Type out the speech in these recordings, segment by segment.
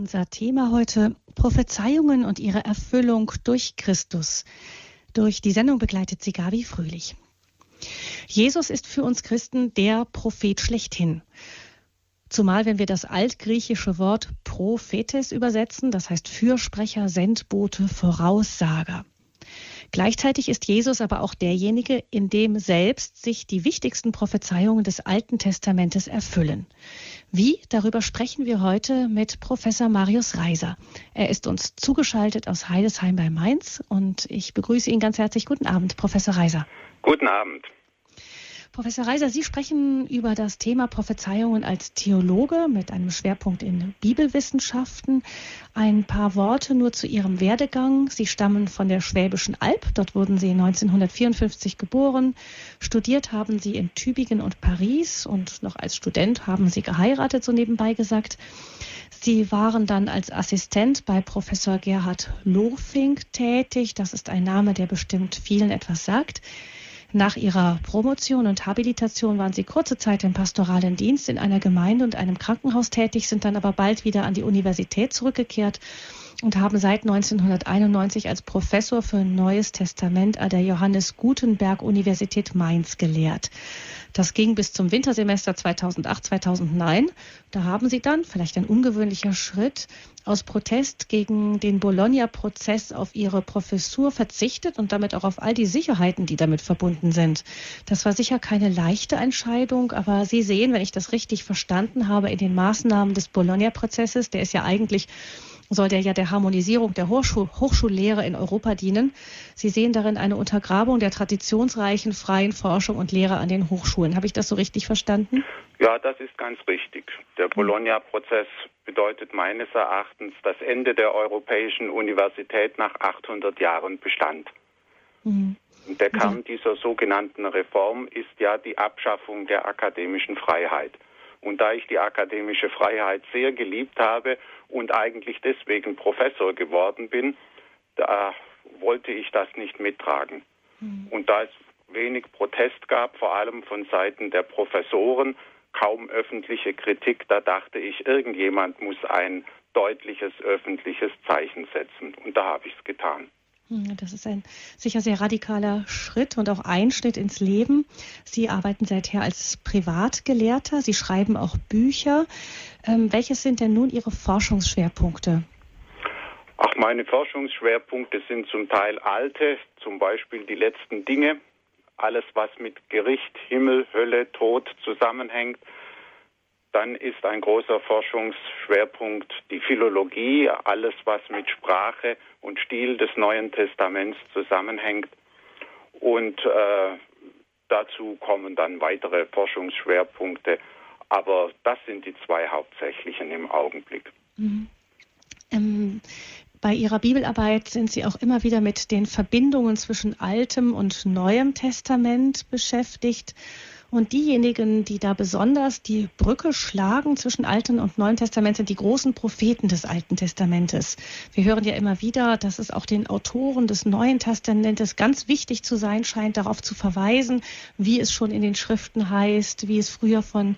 Unser Thema heute Prophezeiungen und ihre Erfüllung durch Christus. Durch die Sendung begleitet sie Gabi Fröhlich. Jesus ist für uns Christen der Prophet schlechthin. Zumal wenn wir das altgriechische Wort Prophetes übersetzen, das heißt Fürsprecher, Sendbote, Voraussager. Gleichzeitig ist Jesus aber auch derjenige, in dem selbst sich die wichtigsten Prophezeiungen des Alten Testamentes erfüllen. Wie? Darüber sprechen wir heute mit Professor Marius Reiser. Er ist uns zugeschaltet aus Heidesheim bei Mainz und ich begrüße ihn ganz herzlich. Guten Abend, Professor Reiser. Guten Abend. Professor Reiser, Sie sprechen über das Thema Prophezeiungen als Theologe mit einem Schwerpunkt in Bibelwissenschaften. Ein paar Worte nur zu Ihrem Werdegang. Sie stammen von der Schwäbischen Alb. Dort wurden Sie 1954 geboren. Studiert haben Sie in Tübingen und Paris und noch als Student haben Sie geheiratet, so nebenbei gesagt. Sie waren dann als Assistent bei Professor Gerhard Lohfink tätig. Das ist ein Name, der bestimmt vielen etwas sagt. Nach ihrer Promotion und Habilitation waren sie kurze Zeit im pastoralen Dienst in einer Gemeinde und einem Krankenhaus tätig, sind dann aber bald wieder an die Universität zurückgekehrt und haben seit 1991 als Professor für Neues Testament an der Johannes Gutenberg Universität Mainz gelehrt. Das ging bis zum Wintersemester 2008, 2009. Da haben sie dann, vielleicht ein ungewöhnlicher Schritt, aus Protest gegen den Bologna-Prozess auf ihre Professur verzichtet und damit auch auf all die Sicherheiten, die damit verbunden sind. Das war sicher keine leichte Entscheidung, aber Sie sehen, wenn ich das richtig verstanden habe, in den Maßnahmen des Bologna-Prozesses, der ist ja eigentlich soll der ja der Harmonisierung der Hochschul Hochschullehre in Europa dienen. Sie sehen darin eine Untergrabung der traditionsreichen freien Forschung und Lehre an den Hochschulen. Habe ich das so richtig verstanden? Ja, das ist ganz richtig. Der Bologna-Prozess bedeutet meines Erachtens das Ende der Europäischen Universität nach 800 Jahren Bestand. Mhm. Der Kern dieser sogenannten Reform ist ja die Abschaffung der akademischen Freiheit. Und da ich die akademische Freiheit sehr geliebt habe und eigentlich deswegen Professor geworden bin, da wollte ich das nicht mittragen. Mhm. Und da es wenig Protest gab, vor allem von Seiten der Professoren, kaum öffentliche Kritik, da dachte ich, irgendjemand muss ein deutliches öffentliches Zeichen setzen. Und da habe ich es getan. Hm, das ist ein sicher sehr radikaler Schritt und auch Einschnitt ins Leben. Sie arbeiten seither als Privatgelehrter. Sie schreiben auch Bücher. Ähm, welches sind denn nun Ihre Forschungsschwerpunkte? Ach, meine Forschungsschwerpunkte sind zum Teil alte, zum Beispiel die letzten Dinge. Alles, was mit Gericht, Himmel, Hölle, Tod zusammenhängt. Dann ist ein großer Forschungsschwerpunkt die Philologie, alles was mit Sprache und Stil des Neuen Testaments zusammenhängt. Und äh, dazu kommen dann weitere Forschungsschwerpunkte. Aber das sind die zwei hauptsächlichen im Augenblick. Mhm. Ähm, bei Ihrer Bibelarbeit sind Sie auch immer wieder mit den Verbindungen zwischen Altem und Neuem Testament beschäftigt. Und diejenigen, die da besonders die Brücke schlagen zwischen Alten und Neuen Testament, sind die großen Propheten des Alten Testamentes. Wir hören ja immer wieder, dass es auch den Autoren des Neuen Testamentes ganz wichtig zu sein scheint, darauf zu verweisen, wie es schon in den Schriften heißt, wie es früher von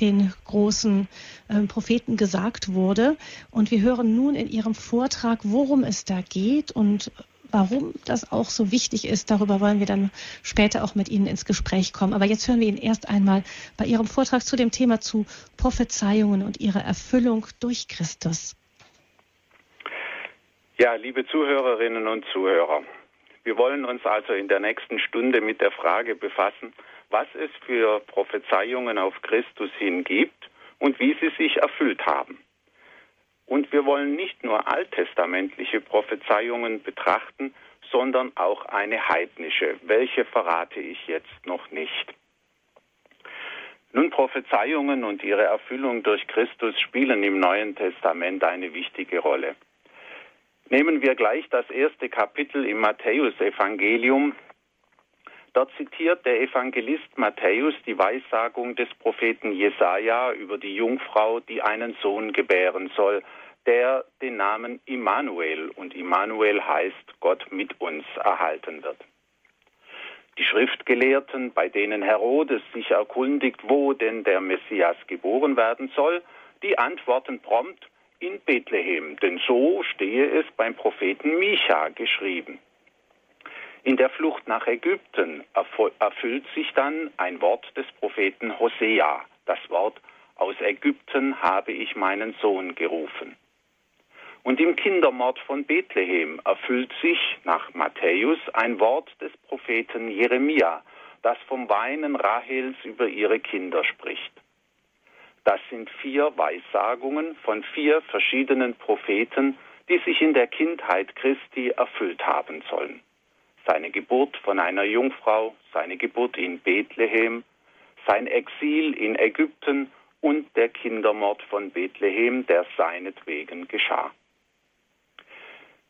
den großen äh, Propheten gesagt wurde. Und wir hören nun in Ihrem Vortrag, worum es da geht und Warum das auch so wichtig ist, darüber wollen wir dann später auch mit Ihnen ins Gespräch kommen. Aber jetzt hören wir Ihnen erst einmal bei Ihrem Vortrag zu dem Thema zu Prophezeiungen und ihre Erfüllung durch Christus. Ja, liebe Zuhörerinnen und Zuhörer, wir wollen uns also in der nächsten Stunde mit der Frage befassen, was es für Prophezeiungen auf Christus hin gibt und wie sie sich erfüllt haben. Und wir wollen nicht nur alttestamentliche Prophezeiungen betrachten, sondern auch eine heidnische. Welche verrate ich jetzt noch nicht? Nun, Prophezeiungen und ihre Erfüllung durch Christus spielen im Neuen Testament eine wichtige Rolle. Nehmen wir gleich das erste Kapitel im Matthäusevangelium. Dort zitiert der Evangelist Matthäus die Weissagung des Propheten Jesaja über die Jungfrau, die einen Sohn gebären soll, der den Namen Immanuel und Immanuel heißt Gott mit uns erhalten wird. Die Schriftgelehrten, bei denen Herodes sich erkundigt, wo denn der Messias geboren werden soll, die antworten prompt in Bethlehem, denn so stehe es beim Propheten Micha geschrieben. In der Flucht nach Ägypten erfüllt sich dann ein Wort des Propheten Hosea, das Wort aus Ägypten habe ich meinen Sohn gerufen. Und im Kindermord von Bethlehem erfüllt sich nach Matthäus ein Wort des Propheten Jeremia, das vom Weinen Rahels über ihre Kinder spricht. Das sind vier Weissagungen von vier verschiedenen Propheten, die sich in der Kindheit Christi erfüllt haben sollen. Seine Geburt von einer Jungfrau, seine Geburt in Bethlehem, sein Exil in Ägypten und der Kindermord von Bethlehem, der seinetwegen geschah.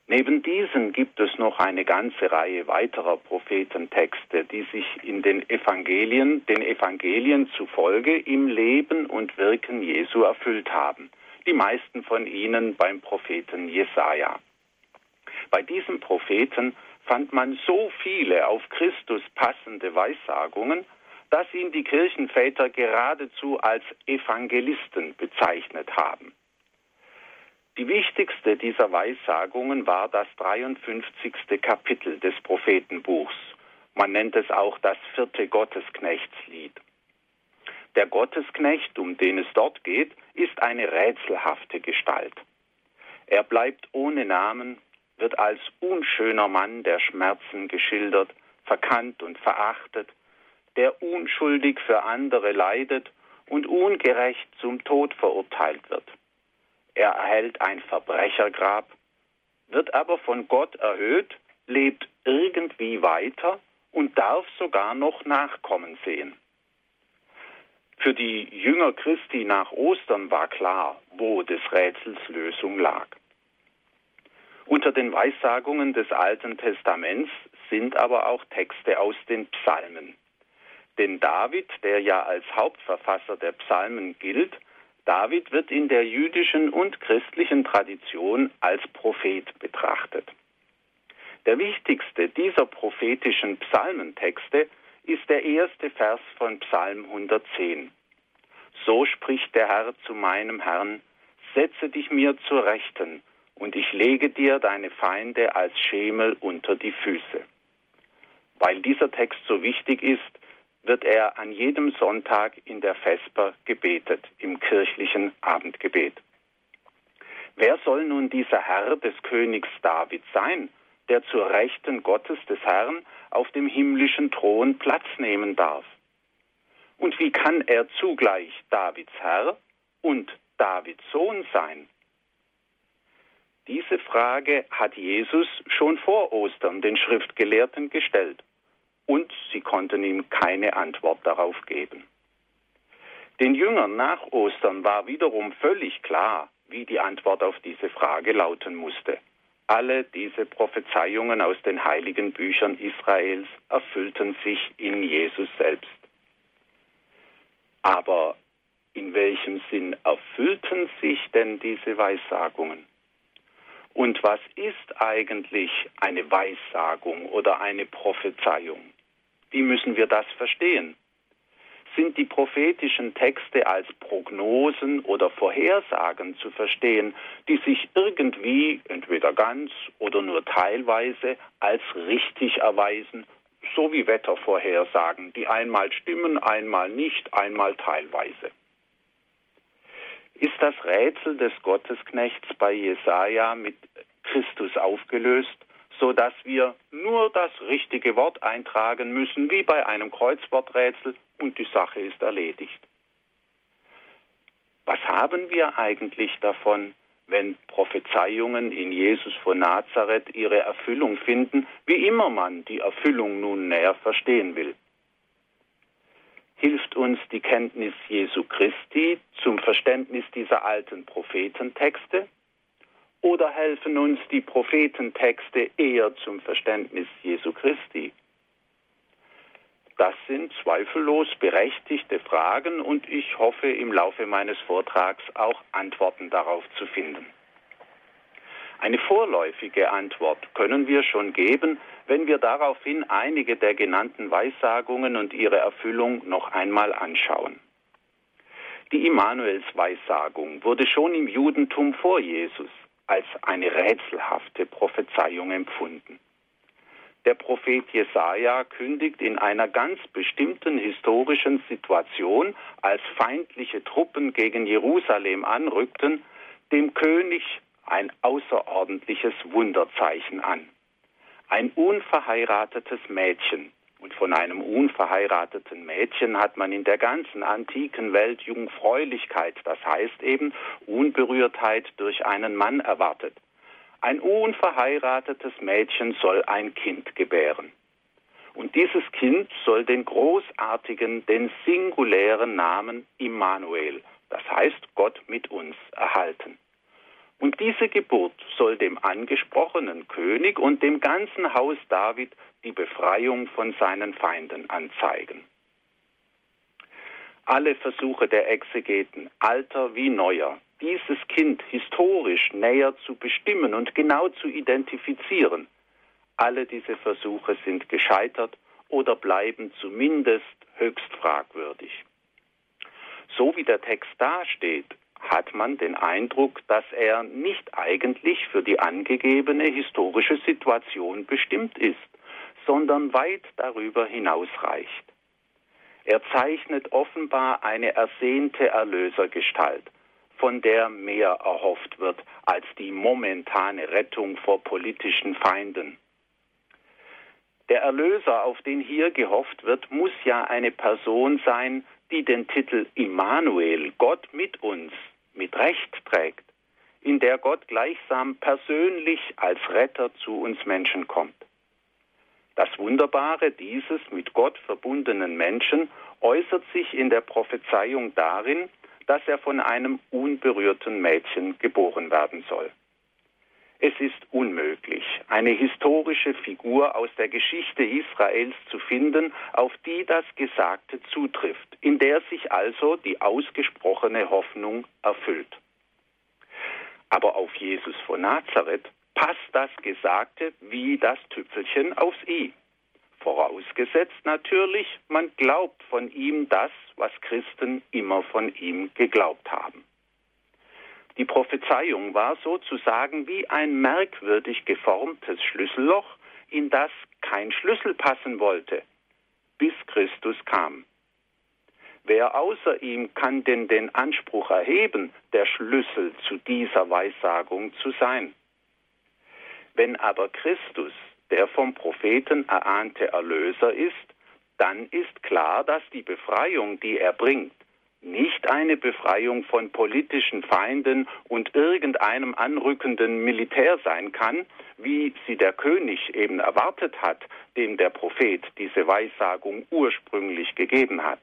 Neben diesen gibt es noch eine ganze Reihe weiterer Prophetentexte, die sich in den Evangelien, den Evangelien zufolge im Leben und Wirken Jesu erfüllt haben. Die meisten von ihnen beim Propheten Jesaja. Bei diesem Propheten fand man so viele auf Christus passende Weissagungen, dass ihn die Kirchenväter geradezu als Evangelisten bezeichnet haben. Die wichtigste dieser Weissagungen war das 53. Kapitel des Prophetenbuchs. Man nennt es auch das vierte Gottesknechtslied. Der Gottesknecht, um den es dort geht, ist eine rätselhafte Gestalt. Er bleibt ohne Namen, wird als unschöner Mann der Schmerzen geschildert, verkannt und verachtet, der unschuldig für andere leidet und ungerecht zum Tod verurteilt wird. Er erhält ein Verbrechergrab, wird aber von Gott erhöht, lebt irgendwie weiter und darf sogar noch Nachkommen sehen. Für die Jünger Christi nach Ostern war klar, wo des Rätsels Lösung lag. Unter den Weissagungen des Alten Testaments sind aber auch Texte aus den Psalmen. Denn David, der ja als Hauptverfasser der Psalmen gilt, David wird in der jüdischen und christlichen Tradition als Prophet betrachtet. Der wichtigste dieser prophetischen Psalmentexte ist der erste Vers von Psalm 110. So spricht der Herr zu meinem Herrn, setze dich mir zur Rechten, und ich lege dir deine Feinde als Schemel unter die Füße. Weil dieser Text so wichtig ist, wird er an jedem Sonntag in der Vesper gebetet, im kirchlichen Abendgebet. Wer soll nun dieser Herr des Königs David sein, der zur Rechten Gottes des Herrn auf dem himmlischen Thron Platz nehmen darf? Und wie kann er zugleich Davids Herr und Davids Sohn sein? Diese Frage hat Jesus schon vor Ostern den Schriftgelehrten gestellt und sie konnten ihm keine Antwort darauf geben. Den Jüngern nach Ostern war wiederum völlig klar, wie die Antwort auf diese Frage lauten musste. Alle diese Prophezeiungen aus den heiligen Büchern Israels erfüllten sich in Jesus selbst. Aber in welchem Sinn erfüllten sich denn diese Weissagungen? Und was ist eigentlich eine Weissagung oder eine Prophezeiung? Wie müssen wir das verstehen? Sind die prophetischen Texte als Prognosen oder Vorhersagen zu verstehen, die sich irgendwie, entweder ganz oder nur teilweise, als richtig erweisen, so wie Wettervorhersagen, die einmal stimmen, einmal nicht, einmal teilweise? Ist das Rätsel des Gottesknechts bei Jesaja mit Christus aufgelöst? so dass wir nur das richtige Wort eintragen müssen, wie bei einem Kreuzworträtsel, und die Sache ist erledigt. Was haben wir eigentlich davon, wenn Prophezeiungen in Jesus von Nazareth ihre Erfüllung finden, wie immer man die Erfüllung nun näher verstehen will? Hilft uns die Kenntnis Jesu Christi zum Verständnis dieser alten Prophetentexte? Oder helfen uns die Prophetentexte eher zum Verständnis Jesu Christi? Das sind zweifellos berechtigte Fragen und ich hoffe im Laufe meines Vortrags auch Antworten darauf zu finden. Eine vorläufige Antwort können wir schon geben, wenn wir daraufhin einige der genannten Weissagungen und ihre Erfüllung noch einmal anschauen. Die Immanuelsweissagung wurde schon im Judentum vor Jesus als eine rätselhafte Prophezeiung empfunden. Der Prophet Jesaja kündigt in einer ganz bestimmten historischen Situation, als feindliche Truppen gegen Jerusalem anrückten, dem König ein außerordentliches Wunderzeichen an. Ein unverheiratetes Mädchen. Und von einem unverheirateten Mädchen hat man in der ganzen antiken Welt Jungfräulichkeit, das heißt eben Unberührtheit durch einen Mann erwartet. Ein unverheiratetes Mädchen soll ein Kind gebären. Und dieses Kind soll den großartigen, den singulären Namen Immanuel, das heißt Gott mit uns, erhalten. Und diese Geburt soll dem angesprochenen König und dem ganzen Haus David die Befreiung von seinen Feinden anzeigen. Alle Versuche der Exegeten, alter wie neuer, dieses Kind historisch näher zu bestimmen und genau zu identifizieren. Alle diese Versuche sind gescheitert oder bleiben zumindest höchst fragwürdig. So wie der Text dasteht, hat man den Eindruck, dass er nicht eigentlich für die angegebene historische Situation bestimmt ist, sondern weit darüber hinausreicht. Er zeichnet offenbar eine ersehnte Erlösergestalt, von der mehr erhofft wird als die momentane Rettung vor politischen Feinden. Der Erlöser, auf den hier gehofft wird, muss ja eine Person sein, die den Titel Immanuel, Gott mit uns, mit Recht trägt, in der Gott gleichsam persönlich als Retter zu uns Menschen kommt. Das Wunderbare dieses mit Gott verbundenen Menschen äußert sich in der Prophezeiung darin, dass er von einem unberührten Mädchen geboren werden soll. Es ist unmöglich, eine historische Figur aus der Geschichte Israels zu finden, auf die das Gesagte zutrifft, in der sich also die ausgesprochene Hoffnung erfüllt. Aber auf Jesus von Nazareth passt das Gesagte wie das Tüpfelchen aufs i. Vorausgesetzt natürlich, man glaubt von ihm das, was Christen immer von ihm geglaubt haben. Die Prophezeiung war sozusagen wie ein merkwürdig geformtes Schlüsselloch, in das kein Schlüssel passen wollte, bis Christus kam. Wer außer ihm kann denn den Anspruch erheben, der Schlüssel zu dieser Weissagung zu sein? Wenn aber Christus der vom Propheten erahnte Erlöser ist, dann ist klar, dass die Befreiung, die er bringt, nicht eine Befreiung von politischen Feinden und irgendeinem anrückenden Militär sein kann, wie sie der König eben erwartet hat, dem der Prophet diese Weissagung ursprünglich gegeben hat.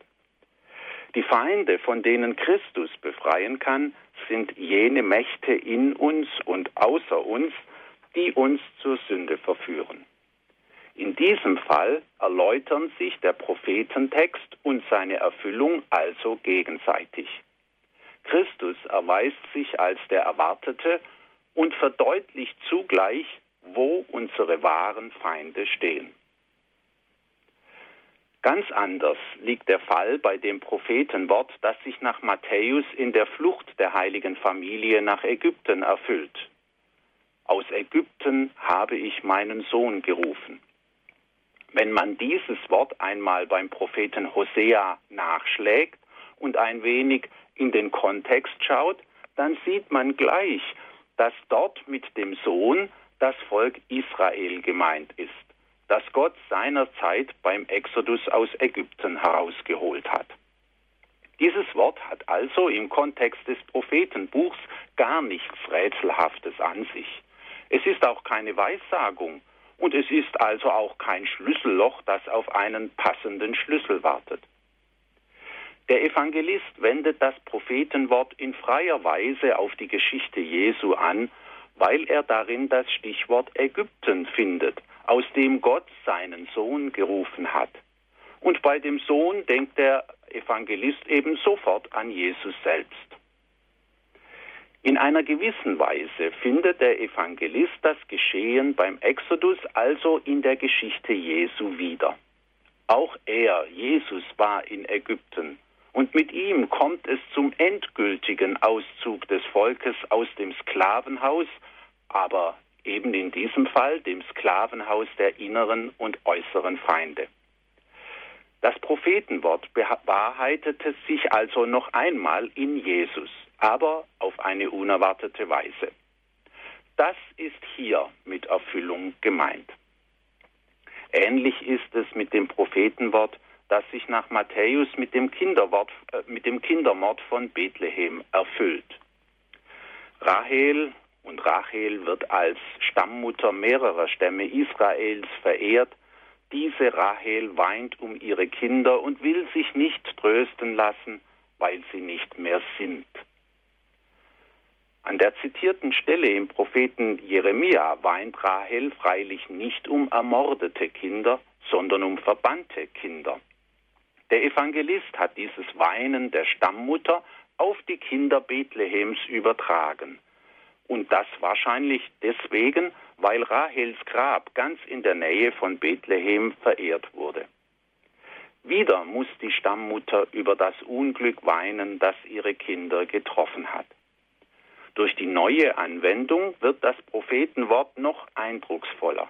Die Feinde, von denen Christus befreien kann, sind jene Mächte in uns und außer uns, die uns zur Sünde verführen. In diesem Fall erläutern sich der Prophetentext und seine Erfüllung also gegenseitig. Christus erweist sich als der Erwartete und verdeutlicht zugleich, wo unsere wahren Feinde stehen. Ganz anders liegt der Fall bei dem Prophetenwort, das sich nach Matthäus in der Flucht der heiligen Familie nach Ägypten erfüllt. Aus Ägypten habe ich meinen Sohn gerufen. Wenn man dieses Wort einmal beim Propheten Hosea nachschlägt und ein wenig in den Kontext schaut, dann sieht man gleich, dass dort mit dem Sohn das Volk Israel gemeint ist, das Gott seinerzeit beim Exodus aus Ägypten herausgeholt hat. Dieses Wort hat also im Kontext des Prophetenbuchs gar nichts Rätselhaftes an sich. Es ist auch keine Weissagung und es ist also auch kein Schlüsselloch, das auf einen passenden Schlüssel wartet. Der Evangelist wendet das Prophetenwort in freier Weise auf die Geschichte Jesu an, weil er darin das Stichwort Ägypten findet, aus dem Gott seinen Sohn gerufen hat. Und bei dem Sohn denkt der Evangelist eben sofort an Jesus selbst. In einer gewissen Weise findet der Evangelist das Geschehen beim Exodus also in der Geschichte Jesu wieder. Auch er, Jesus, war in Ägypten Und mit ihm kommt es zum endgültigen Auszug des Volkes aus dem Sklavenhaus, aber eben in diesem Fall dem Sklavenhaus der inneren und äußeren Feinde. Das Prophetenwort bewahrheitete sich also noch einmal in Jesus, aber auf eine unerwartete Weise. Das ist hier mit Erfüllung gemeint. Ähnlich ist es mit dem Prophetenwort, das sich nach Matthäus mit dem, äh, mit dem Kindermord von Bethlehem erfüllt. Rahel und Rachel wird als Stammmutter mehrerer Stämme Israels verehrt. Diese Rahel weint um ihre Kinder und will sich nicht trösten lassen, weil sie nicht mehr sind. An der zitierten Stelle im Propheten Jeremia weint Rahel freilich nicht um ermordete Kinder, sondern um verbannte Kinder. Der Evangelist hat dieses Weinen der Stammmutter auf die Kinder Bethlehems übertragen. Und das wahrscheinlich deswegen, weil Rahels Grab ganz in der Nähe von Bethlehem verehrt wurde. Wieder muss die Stammmutter über das Unglück weinen, das ihre Kinder getroffen hat. Durch die neue Anwendung wird das Prophetenwort noch eindrucksvoller.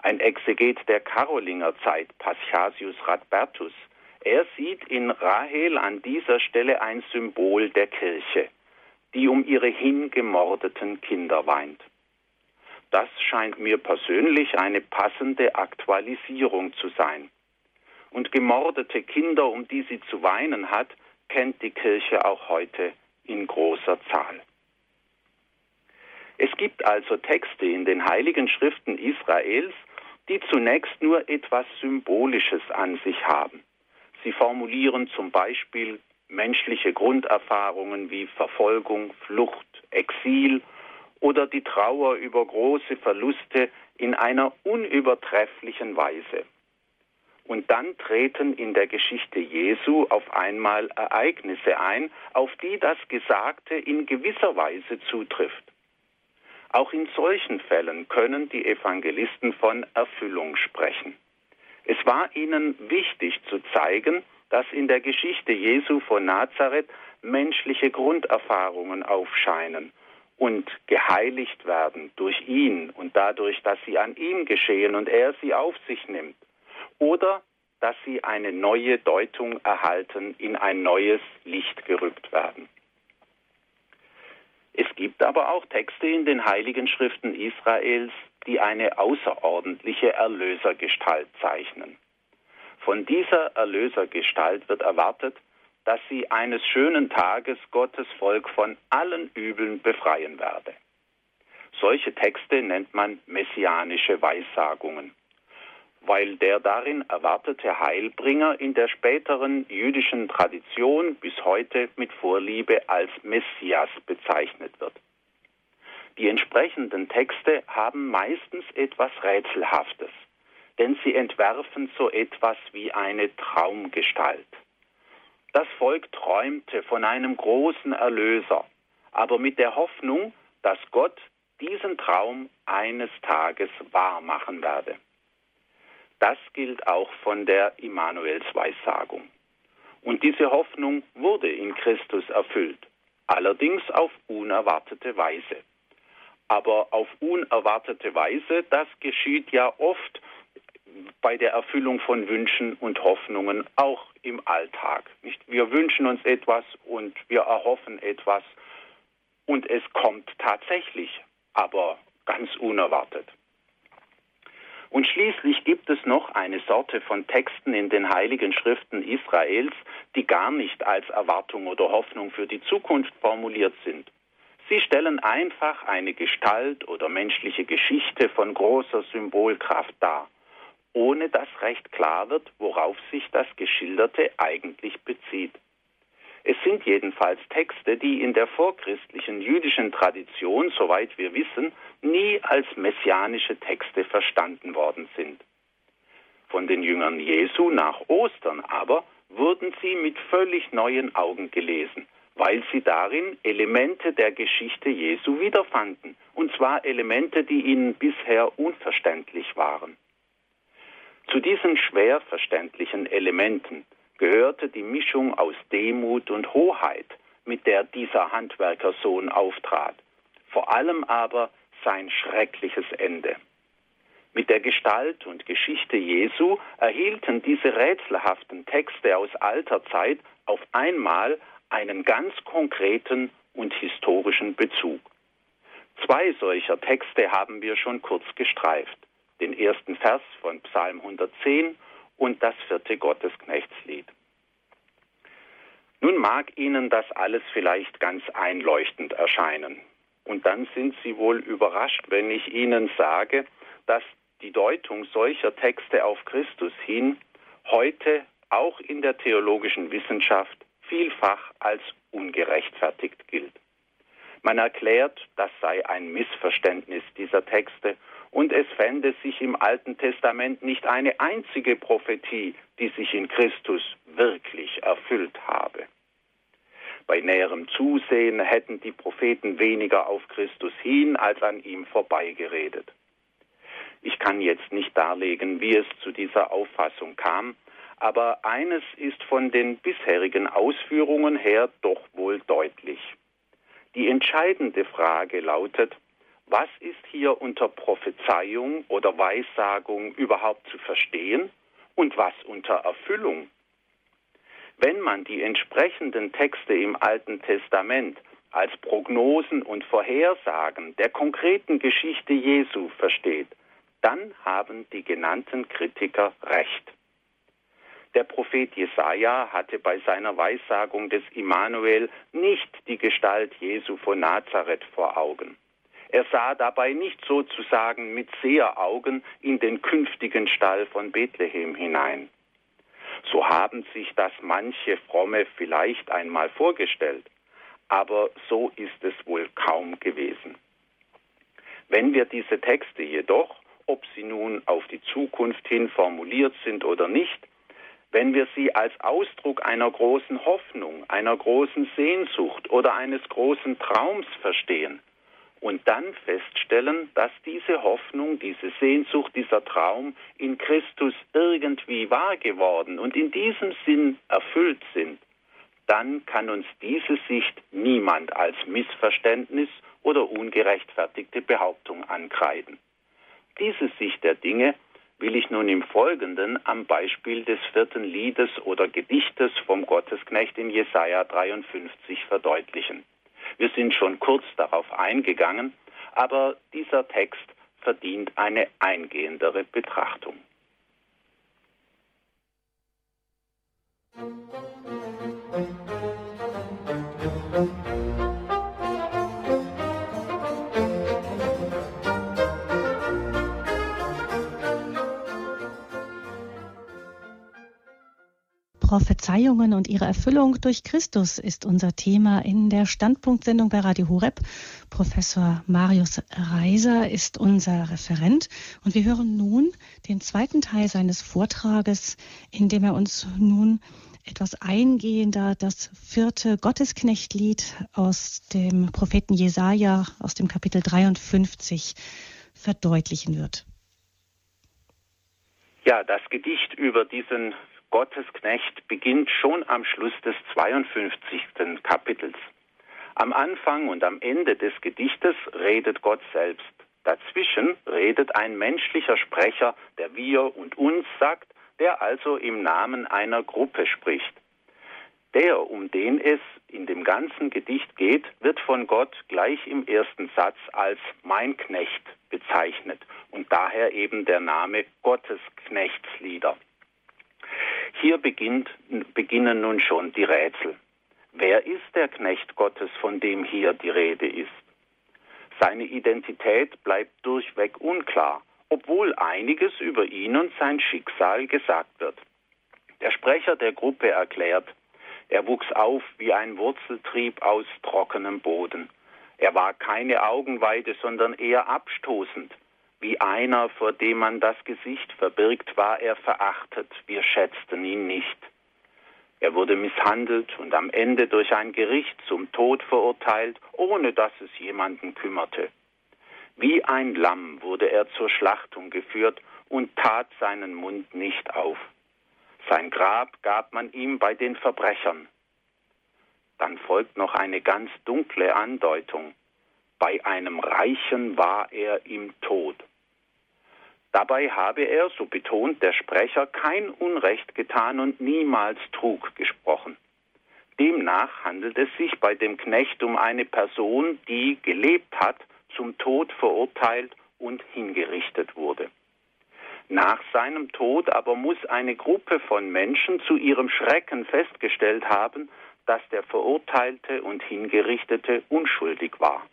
Ein Exeget der Karolingerzeit, Paschasius Radbertus, er sieht in Rahel an dieser Stelle ein Symbol der Kirche, die um ihre hingemordeten Kinder weint. Das scheint mir persönlich eine passende Aktualisierung zu sein. Und gemordete Kinder, um die sie zu weinen hat, kennt die Kirche auch heute in großer Zahl. Es gibt also Texte in den heiligen Schriften Israels, die zunächst nur etwas Symbolisches an sich haben. Sie formulieren zum Beispiel menschliche Grunderfahrungen wie Verfolgung, Flucht, Exil oder die Trauer über große Verluste in einer unübertrefflichen Weise. Und dann treten in der Geschichte Jesu auf einmal Ereignisse ein, auf die das Gesagte in gewisser Weise zutrifft. Auch in solchen Fällen können die Evangelisten von Erfüllung sprechen. Es war ihnen wichtig zu zeigen, dass in der Geschichte Jesu von Nazareth menschliche Grunderfahrungen aufscheinen und geheiligt werden durch ihn und dadurch, dass sie an ihm geschehen und er sie auf sich nimmt. Oder dass sie eine neue Deutung erhalten, in ein neues Licht gerückt werden. Es gibt aber auch Texte in den heiligen Schriften Israels, die eine außerordentliche Erlösergestalt zeichnen. Von dieser Erlösergestalt wird erwartet, dass sie eines schönen Tages Gottes Volk von allen Übeln befreien werde. Solche Texte nennt man messianische Weissagungen weil der darin erwartete Heilbringer in der späteren jüdischen Tradition bis heute mit Vorliebe als Messias bezeichnet wird. Die entsprechenden Texte haben meistens etwas Rätselhaftes, denn sie entwerfen so etwas wie eine Traumgestalt. Das Volk träumte von einem großen Erlöser, aber mit der Hoffnung, dass Gott diesen Traum eines Tages wahr machen werde. Das gilt auch von der Immanuelsweissagung. Und diese Hoffnung wurde in Christus erfüllt, allerdings auf unerwartete Weise. Aber auf unerwartete Weise, das geschieht ja oft bei der Erfüllung von Wünschen und Hoffnungen auch im Alltag. Nicht? Wir wünschen uns etwas und wir erhoffen etwas und es kommt tatsächlich, aber ganz unerwartet. Und schließlich gibt es noch eine Sorte von Texten in den heiligen Schriften Israels, die gar nicht als Erwartung oder Hoffnung für die Zukunft formuliert sind. Sie stellen einfach eine Gestalt oder menschliche Geschichte von großer Symbolkraft dar, ohne dass recht klar wird, worauf sich das Geschilderte eigentlich bezieht. Es sind jedenfalls Texte, die in der vorchristlichen jüdischen Tradition, soweit wir wissen, nie als messianische Texte verstanden worden sind. Von den Jüngern Jesu nach Ostern aber wurden sie mit völlig neuen Augen gelesen, weil sie darin Elemente der Geschichte Jesu wiederfanden, und zwar Elemente, die ihnen bisher unverständlich waren. Zu diesen schwer verständlichen Elementen gehörte die Mischung aus Demut und Hoheit, mit der dieser Handwerkersohn auftrat, vor allem aber sein schreckliches Ende. Mit der Gestalt und Geschichte Jesu erhielten diese rätselhaften Texte aus alter Zeit auf einmal einen ganz konkreten und historischen Bezug. Zwei solcher Texte haben wir schon kurz gestreift. Den ersten Vers von Psalm 110 und das vierte Gottesknechtslied. Nun mag Ihnen das alles vielleicht ganz einleuchtend erscheinen. Und dann sind Sie wohl überrascht, wenn ich Ihnen sage, dass die Deutung solcher Texte auf Christus hin heute auch in der theologischen Wissenschaft vielfach als ungerechtfertigt gilt. Man erklärt, das sei ein Missverständnis dieser Texte und es fände sich im Alten Testament nicht eine einzige Prophetie, die sich in Christus wirklich erfüllt habe. Bei näherem Zusehen hätten die Propheten weniger auf Christus hin als an ihm vorbeigeredet. Ich kann jetzt nicht darlegen, wie es zu dieser Auffassung kam, aber eines ist von den bisherigen Ausführungen her doch wohl deutlich. Die entscheidende Frage lautet, was ist hier unter Prophezeiung oder Weissagung überhaupt zu verstehen und was unter Erfüllung? Wenn man die entsprechenden Texte im Alten Testament als Prognosen und Vorhersagen der konkreten Geschichte Jesu versteht, dann haben die genannten Kritiker recht. Der Prophet Jesaja hatte bei seiner Weissagung des Immanuel nicht die Gestalt Jesu von Nazareth vor Augen. Er sah dabei nicht sozusagen mit Seheraugen in den künftigen Stall von Bethlehem hinein. So haben sich das manche Fromme vielleicht einmal vorgestellt, aber so ist es wohl kaum gewesen. Wenn wir diese Texte jedoch ob sie nun auf die Zukunft hin formuliert sind oder nicht, wenn wir sie als Ausdruck einer großen Hoffnung, einer großen Sehnsucht oder eines großen Traums verstehen und dann feststellen, dass diese Hoffnung, diese Sehnsucht, dieser Traum in Christus irgendwie wahr geworden und in diesem Sinn erfüllt sind, dann kann uns diese Sicht niemand als Missverständnis oder ungerechtfertigte Behauptung ankreiden. Diese Sicht der Dinge will ich nun im Folgenden am Beispiel des vierten Liedes oder Gedichtes vom Gottesknecht in Jesaja 53 verdeutlichen. Wir sind schon kurz darauf eingegangen, aber dieser Text verdient eine eingehendere Betrachtung. Musik Prophezeiungen und ihre Erfüllung durch Christus ist unser Thema in der Standpunktsendung bei Radio Horeb. Professor Marius Reiser ist unser Referent und wir hören nun den zweiten Teil seines Vortrages, in dem er uns nun etwas eingehender das vierte Gottesknechtlied aus dem Propheten Jesaja aus dem Kapitel 53 verdeutlichen wird. Ja, das Gedicht über diesen Gottesknecht beginnt schon am Schluss des 52. Kapitels. Am Anfang und am Ende des Gedichtes redet Gott selbst. Dazwischen redet ein menschlicher Sprecher, der wir und uns sagt, der also im Namen einer Gruppe spricht. Der, um den es in dem ganzen Gedicht geht, wird von Gott gleich im ersten Satz als mein Knecht bezeichnet und daher eben der Name Gottesknechtslieder. Hier beginnt, beginnen nun schon die Rätsel. Wer ist der Knecht Gottes, von dem hier die Rede ist? Seine Identität bleibt durchweg unklar, obwohl einiges über ihn und sein Schicksal gesagt wird. Der Sprecher der Gruppe erklärt, er wuchs auf wie ein Wurzeltrieb aus trockenem Boden. Er war keine Augenweide, sondern eher abstoßend. Wie einer, vor dem man das Gesicht verbirgt, war er verachtet. Wir schätzten ihn nicht. Er wurde misshandelt und am Ende durch ein Gericht zum Tod verurteilt, ohne dass es jemanden kümmerte. Wie ein Lamm wurde er zur Schlachtung geführt und tat seinen Mund nicht auf. Sein Grab gab man ihm bei den Verbrechern. Dann folgt noch eine ganz dunkle Andeutung. Bei einem Reichen war er im Tod. Dabei habe er, so betont der Sprecher, kein Unrecht getan und niemals Trug gesprochen. Demnach handelt es sich bei dem Knecht um eine Person, die gelebt hat, zum Tod verurteilt und hingerichtet wurde. Nach seinem Tod aber muss eine Gruppe von Menschen zu ihrem Schrecken festgestellt haben, dass der Verurteilte und Hingerichtete unschuldig war.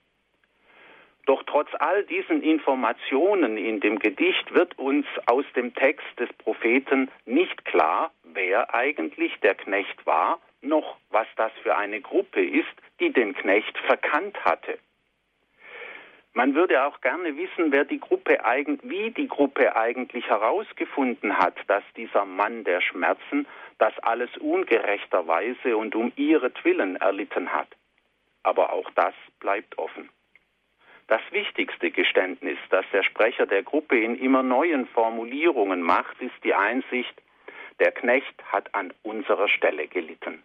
Doch trotz all diesen Informationen in dem Gedicht wird uns aus dem Text des Propheten nicht klar, wer eigentlich der Knecht war, noch was das für eine Gruppe ist, die den Knecht verkannt hatte. Man würde auch gerne wissen, wer die Gruppe wie die Gruppe eigentlich herausgefunden hat, dass dieser Mann der Schmerzen das alles ungerechterweise und um ihretwillen erlitten hat. Aber auch das bleibt offen. Das wichtigste Geständnis, das der Sprecher der Gruppe in immer neuen Formulierungen macht, ist die Einsicht, der Knecht hat an unserer Stelle gelitten.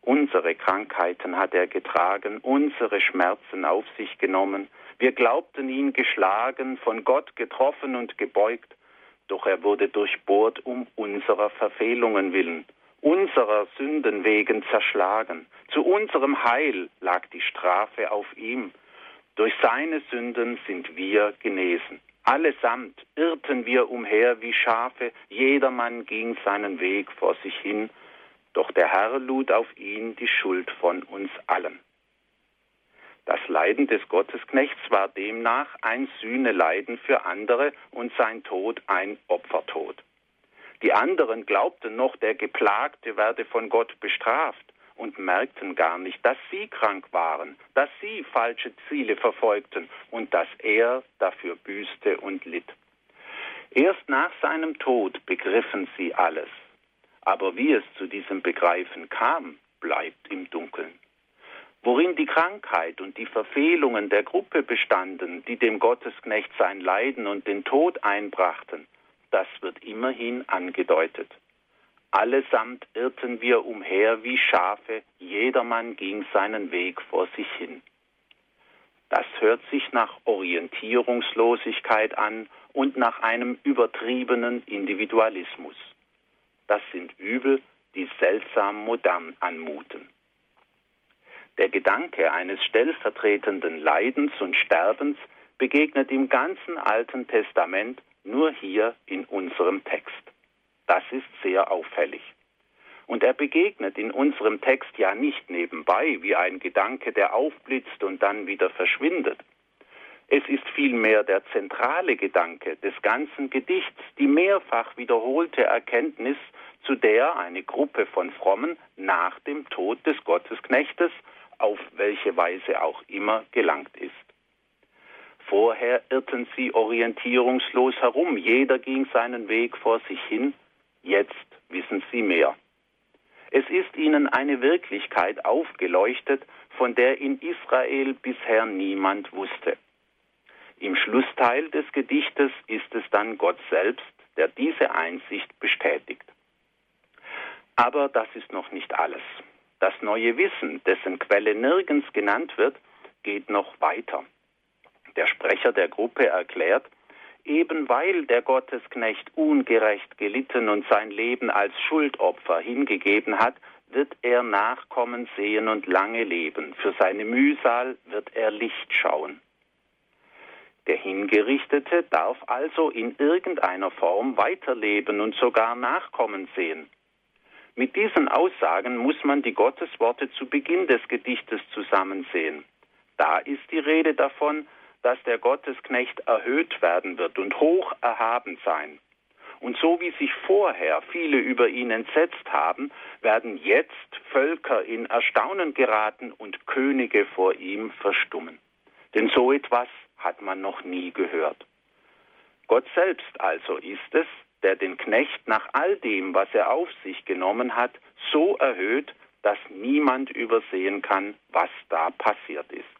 Unsere Krankheiten hat er getragen, unsere Schmerzen auf sich genommen. Wir glaubten ihn geschlagen, von Gott getroffen und gebeugt, doch er wurde durchbohrt um unserer Verfehlungen willen, unserer Sünden wegen zerschlagen. Zu unserem Heil lag die Strafe auf ihm, durch seine Sünden sind wir genesen. Allesamt irrten wir umher wie Schafe, jedermann ging seinen Weg vor sich hin, doch der Herr lud auf ihn die Schuld von uns allen. Das Leiden des Gottesknechts war demnach ein Sühneleiden für andere und sein Tod ein Opfertod. Die anderen glaubten noch, der Geplagte werde von Gott bestraft und merkten gar nicht, dass sie krank waren, dass sie falsche Ziele verfolgten und dass er dafür büßte und litt. Erst nach seinem Tod begriffen sie alles. Aber wie es zu diesem Begreifen kam, bleibt im Dunkeln. Worin die Krankheit und die Verfehlungen der Gruppe bestanden, die dem Gottesknecht sein Leiden und den Tod einbrachten, das wird immerhin angedeutet. Allesamt irrten wir umher wie Schafe, jedermann ging seinen Weg vor sich hin. Das hört sich nach Orientierungslosigkeit an und nach einem übertriebenen Individualismus. Das sind Übel, die seltsam modern anmuten. Der Gedanke eines stellvertretenden Leidens und Sterbens begegnet im ganzen Alten Testament nur hier in unserem Text. Das ist sehr auffällig. Und er begegnet in unserem Text ja nicht nebenbei wie ein Gedanke, der aufblitzt und dann wieder verschwindet. Es ist vielmehr der zentrale Gedanke des ganzen Gedichts, die mehrfach wiederholte Erkenntnis, zu der eine Gruppe von Frommen nach dem Tod des Gottesknechtes auf welche Weise auch immer gelangt ist. Vorher irrten sie orientierungslos herum, jeder ging seinen Weg vor sich hin, Jetzt wissen sie mehr. Es ist ihnen eine Wirklichkeit aufgeleuchtet, von der in Israel bisher niemand wusste. Im Schlussteil des Gedichtes ist es dann Gott selbst, der diese Einsicht bestätigt. Aber das ist noch nicht alles. Das neue Wissen, dessen Quelle nirgends genannt wird, geht noch weiter. Der Sprecher der Gruppe erklärt, eben weil der Gottesknecht ungerecht gelitten und sein Leben als Schuldopfer hingegeben hat, wird er Nachkommen sehen und lange leben. Für seine Mühsal wird er Licht schauen. Der Hingerichtete darf also in irgendeiner Form weiterleben und sogar Nachkommen sehen. Mit diesen Aussagen muss man die Gottesworte zu Beginn des Gedichtes zusammensehen. Da ist die Rede davon, dass der Gottesknecht erhöht werden wird und hoch erhaben sein. Und so wie sich vorher viele über ihn entsetzt haben, werden jetzt Völker in Erstaunen geraten und Könige vor ihm verstummen. Denn so etwas hat man noch nie gehört. Gott selbst also ist es, der den Knecht nach all dem, was er auf sich genommen hat, so erhöht, dass niemand übersehen kann, was da passiert ist.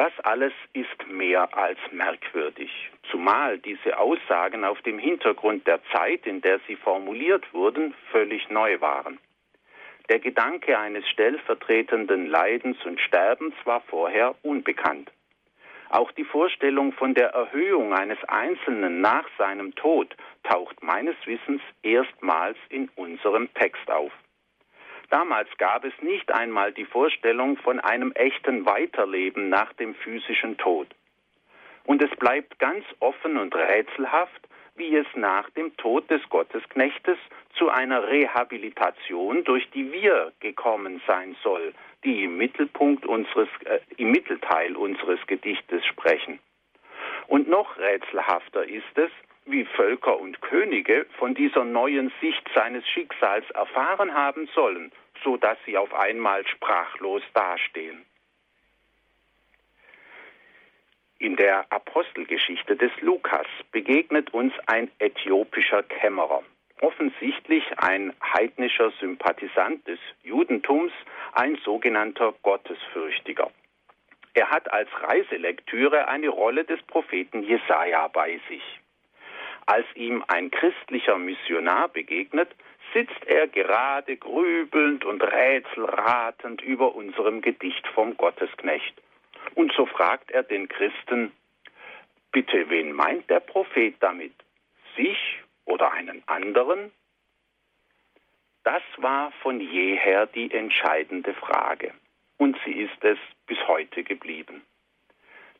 Das alles ist mehr als merkwürdig, zumal diese Aussagen auf dem Hintergrund der Zeit, in der sie formuliert wurden, völlig neu waren. Der Gedanke eines stellvertretenden Leidens und Sterbens war vorher unbekannt. Auch die Vorstellung von der Erhöhung eines Einzelnen nach seinem Tod taucht meines Wissens erstmals in unserem Text auf. Damals gab es nicht einmal die Vorstellung von einem echten Weiterleben nach dem physischen Tod. Und es bleibt ganz offen und rätselhaft, wie es nach dem Tod des Gottesknechtes zu einer Rehabilitation, durch die wir gekommen sein soll, die im Mittelpunkt unseres, äh, im Mittelteil unseres Gedichtes sprechen. Und noch rätselhafter ist es, wie Völker und Könige von dieser neuen Sicht seines Schicksals erfahren haben sollen, so dass sie auf einmal sprachlos dastehen. In der Apostelgeschichte des Lukas begegnet uns ein äthiopischer Kämmerer, offensichtlich ein heidnischer Sympathisant des Judentums, ein sogenannter Gottesfürchtiger. Er hat als Reiselektüre eine Rolle des Propheten Jesaja bei sich. Als ihm ein christlicher Missionar begegnet, sitzt er gerade grübelnd und rätselratend über unserem Gedicht vom Gottesknecht. Und so fragt er den Christen, bitte, wen meint der Prophet damit? Sich oder einen anderen? Das war von jeher die entscheidende Frage. Und sie ist es bis heute geblieben.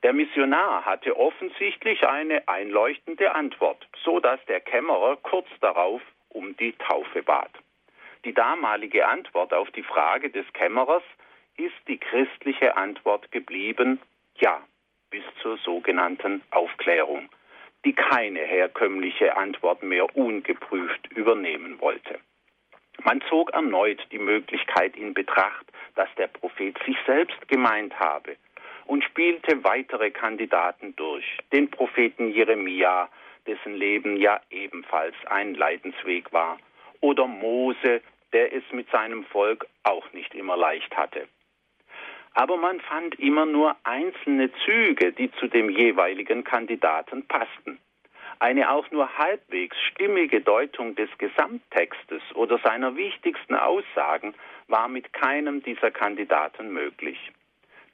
Der Missionar hatte offensichtlich eine einleuchtende Antwort, so dass der Kämmerer kurz darauf um die Taufe bat. Die damalige Antwort auf die Frage des Kämmerers ist die christliche Antwort geblieben, ja, bis zur sogenannten Aufklärung, die keine herkömmliche Antwort mehr ungeprüft übernehmen wollte. Man zog erneut die Möglichkeit in Betracht, dass der Prophet sich selbst gemeint habe und spielte weitere Kandidaten durch, den Propheten Jeremia, dessen Leben ja ebenfalls ein Leidensweg war, oder Mose, der es mit seinem Volk auch nicht immer leicht hatte. Aber man fand immer nur einzelne Züge, die zu dem jeweiligen Kandidaten passten. Eine auch nur halbwegs stimmige Deutung des Gesamttextes oder seiner wichtigsten Aussagen war mit keinem dieser Kandidaten möglich.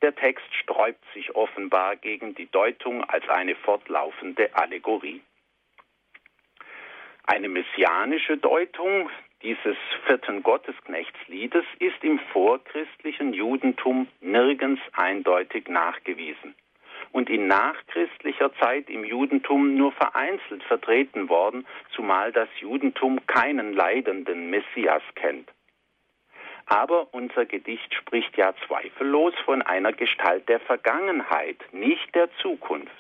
Der Text sträubt sich offenbar gegen die Deutung als eine fortlaufende Allegorie. Eine messianische Deutung dieses vierten Gottesknechtsliedes ist im vorchristlichen Judentum nirgends eindeutig nachgewiesen und in nachchristlicher Zeit im Judentum nur vereinzelt vertreten worden, zumal das Judentum keinen leidenden Messias kennt. Aber unser Gedicht spricht ja zweifellos von einer Gestalt der Vergangenheit, nicht der Zukunft.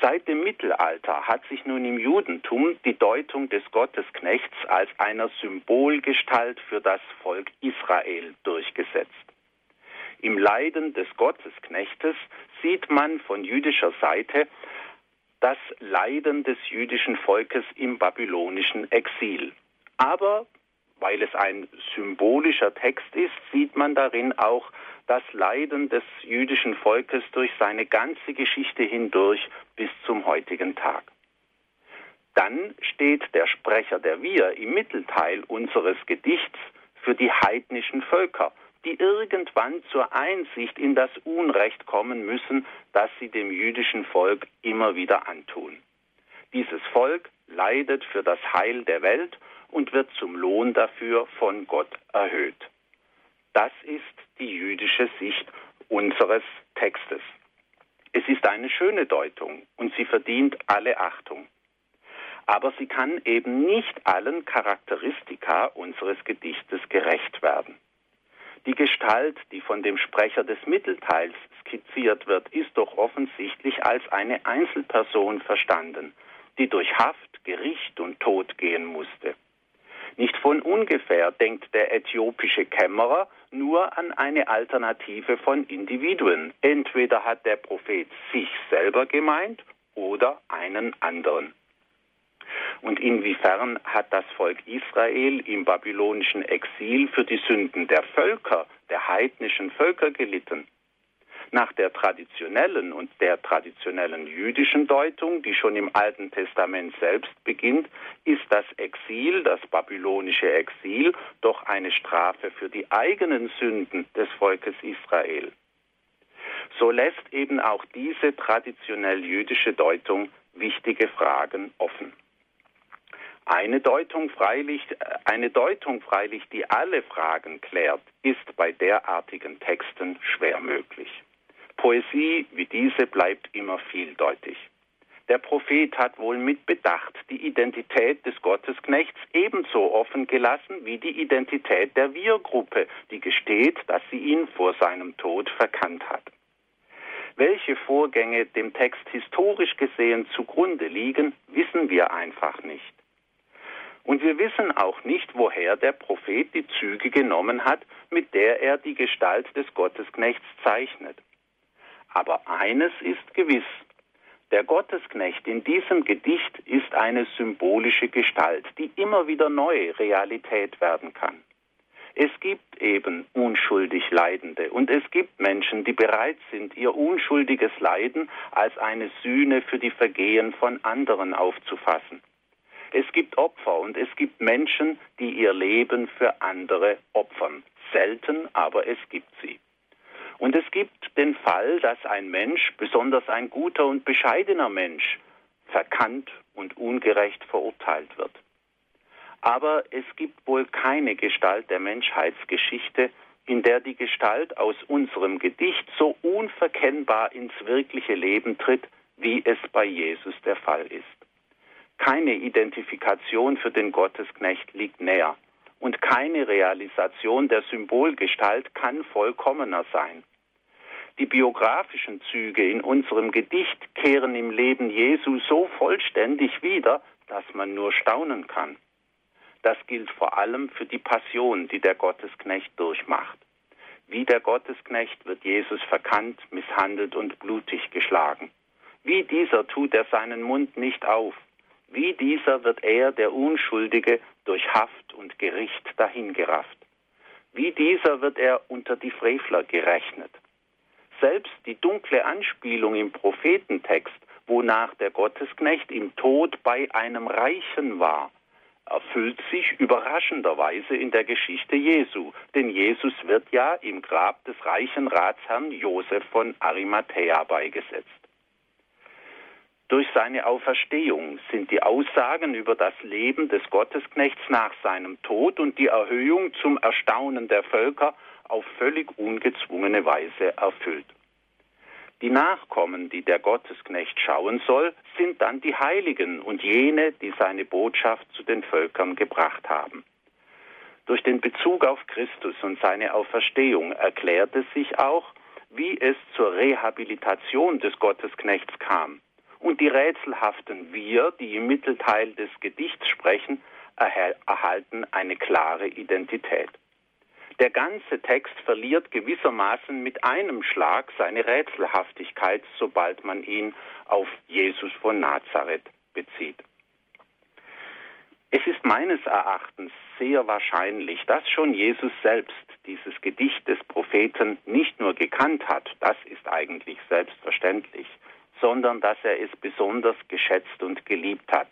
Seit dem Mittelalter hat sich nun im Judentum die Deutung des Gottesknechts als einer Symbolgestalt für das Volk Israel durchgesetzt. Im Leiden des Gottesknechtes sieht man von jüdischer Seite das Leiden des jüdischen Volkes im babylonischen Exil. Aber weil es ein symbolischer Text ist, sieht man darin auch das Leiden des jüdischen Volkes durch seine ganze Geschichte hindurch bis zum heutigen Tag. Dann steht der Sprecher der Wir im Mittelteil unseres Gedichts für die heidnischen Völker, die irgendwann zur Einsicht in das Unrecht kommen müssen, das sie dem jüdischen Volk immer wieder antun. Dieses Volk leidet für das Heil der Welt und wird zum Lohn dafür von Gott erhöht. Das ist die jüdische Sicht unseres Textes. Es ist eine schöne Deutung und sie verdient alle Achtung. Aber sie kann eben nicht allen Charakteristika unseres Gedichtes gerecht werden. Die Gestalt, die von dem Sprecher des Mittelteils skizziert wird, ist doch offensichtlich als eine Einzelperson verstanden, die durch Haft, Gericht und Tod gehen musste. Nicht von ungefähr denkt der äthiopische Kämmerer nur an eine Alternative von Individuen. Entweder hat der Prophet sich selber gemeint oder einen anderen. Und inwiefern hat das Volk Israel im babylonischen Exil für die Sünden der Völker, der heidnischen Völker gelitten? Nach der traditionellen und der traditionellen jüdischen Deutung, die schon im Alten Testament selbst beginnt, ist das Exil, das babylonische Exil, doch eine Strafe für die eigenen Sünden des Volkes Israel. So lässt eben auch diese traditionell jüdische Deutung wichtige Fragen offen. Eine Deutung freilich, eine Deutung freilich, die alle Fragen klärt, ist bei derartigen Texten schwer möglich. Poesie wie diese bleibt immer vieldeutig. Der Prophet hat wohl mit Bedacht die Identität des Gottesknechts ebenso offen gelassen wie die Identität der Wir-Gruppe, die gesteht, dass sie ihn vor seinem Tod verkannt hat. Welche Vorgänge dem Text historisch gesehen zugrunde liegen, wissen wir einfach nicht. Und wir wissen auch nicht, woher der Prophet die Züge genommen hat, mit der er die Gestalt des Gottesknechts zeichnet. Aber eines ist gewiss. Der Gottesknecht in diesem Gedicht ist eine symbolische Gestalt, die immer wieder neu Realität werden kann. Es gibt eben unschuldig Leidende und es gibt Menschen, die bereit sind, ihr unschuldiges Leiden als eine Sühne für die Vergehen von anderen aufzufassen. Es gibt Opfer und es gibt Menschen, die ihr Leben für andere opfern. Selten, aber es gibt sie. Und es gibt den Fall, dass ein Mensch, besonders ein guter und bescheidener Mensch, verkannt und ungerecht verurteilt wird. Aber es gibt wohl keine Gestalt der Menschheitsgeschichte, in der die Gestalt aus unserem Gedicht so unverkennbar ins wirkliche Leben tritt, wie es bei Jesus der Fall ist. Keine Identifikation für den Gottesknecht liegt näher und keine Realisation der Symbolgestalt kann vollkommener sein. Die biografischen Züge in unserem Gedicht kehren im Leben Jesu so vollständig wieder, dass man nur staunen kann. Das gilt vor allem für die Passion, die der Gottesknecht durchmacht. Wie der Gottesknecht wird Jesus verkannt, misshandelt und blutig geschlagen. Wie dieser tut er seinen Mund nicht auf. Wie dieser wird er, der Unschuldige, durch Haft und Gericht dahingerafft. Wie dieser wird er unter die Frevler gerechnet. Selbst die dunkle Anspielung im Prophetentext, wonach der Gottesknecht im Tod bei einem Reichen war, erfüllt sich überraschenderweise in der Geschichte Jesu. Denn Jesus wird ja im Grab des reichen Ratsherrn Josef von Arimathea beigesetzt. Durch seine Auferstehung sind die Aussagen über das Leben des Gottesknechts nach seinem Tod und die Erhöhung zum Erstaunen der Völker auf völlig ungezwungene Weise erfüllt. Die Nachkommen, die der Gottesknecht schauen soll, sind dann die Heiligen und jene, die seine Botschaft zu den Völkern gebracht haben. Durch den Bezug auf Christus und seine Auferstehung erklärt es sich auch, wie es zur Rehabilitation des Gottesknechts kam und die rätselhaften Wir, die im Mittelteil des Gedichts sprechen, erhalten eine klare Identität. Der ganze Text verliert gewissermaßen mit einem Schlag seine Rätselhaftigkeit, sobald man ihn auf Jesus von Nazareth bezieht. Es ist meines Erachtens sehr wahrscheinlich, dass schon Jesus selbst dieses Gedicht des Propheten nicht nur gekannt hat, das ist eigentlich selbstverständlich, sondern dass er es besonders geschätzt und geliebt hat.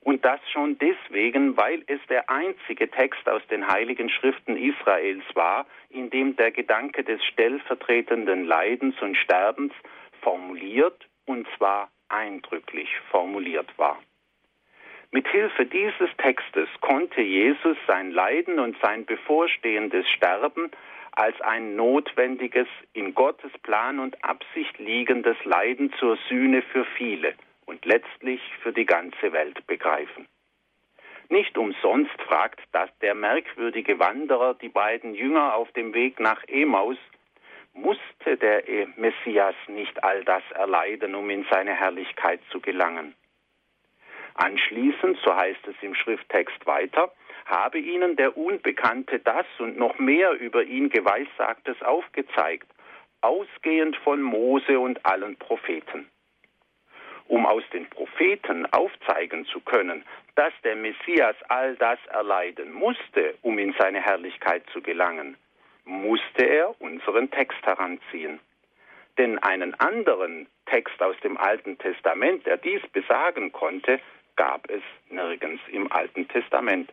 Und das schon deswegen, weil es der einzige Text aus den heiligen Schriften Israels war, in dem der Gedanke des stellvertretenden Leidens und Sterbens formuliert, und zwar eindrücklich formuliert war. Mit Hilfe dieses Textes konnte Jesus sein Leiden und sein bevorstehendes Sterben als ein notwendiges, in Gottes Plan und Absicht liegendes Leiden zur Sühne für viele und letztlich für die ganze Welt begreifen. Nicht umsonst fragt das der merkwürdige Wanderer die beiden Jünger auf dem Weg nach Emaus, musste der Messias nicht all das erleiden, um in seine Herrlichkeit zu gelangen? Anschließend, so heißt es im Schrifttext weiter, habe ihnen der Unbekannte das und noch mehr über ihn Geweissagtes aufgezeigt, ausgehend von Mose und allen Propheten. Um aus den Propheten aufzeigen zu können, dass der Messias all das erleiden musste, um in seine Herrlichkeit zu gelangen, musste er unseren Text heranziehen. Denn einen anderen Text aus dem Alten Testament, der dies besagen konnte, gab es nirgends im Alten Testament.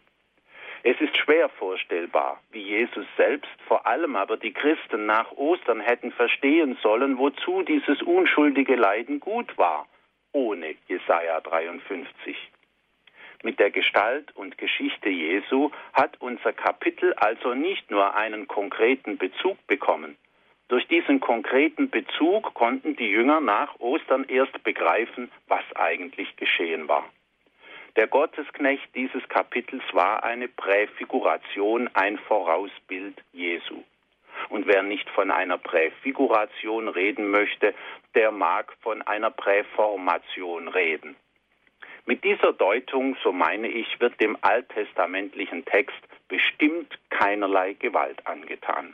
Es ist schwer vorstellbar, wie Jesus selbst, vor allem aber die Christen nach Ostern hätten verstehen sollen, wozu dieses unschuldige Leiden gut war, ohne Jesaja 53. Mit der Gestalt und Geschichte Jesu hat unser Kapitel also nicht nur einen konkreten Bezug bekommen. Durch diesen konkreten Bezug konnten die Jünger nach Ostern erst begreifen, was eigentlich geschehen war. Der Gottesknecht dieses Kapitels war eine Präfiguration, ein Vorausbild Jesu. Und wer nicht von einer Präfiguration reden möchte, der mag von einer Präformation reden. Mit dieser Deutung, so meine ich, wird dem alttestamentlichen Text bestimmt keinerlei Gewalt angetan.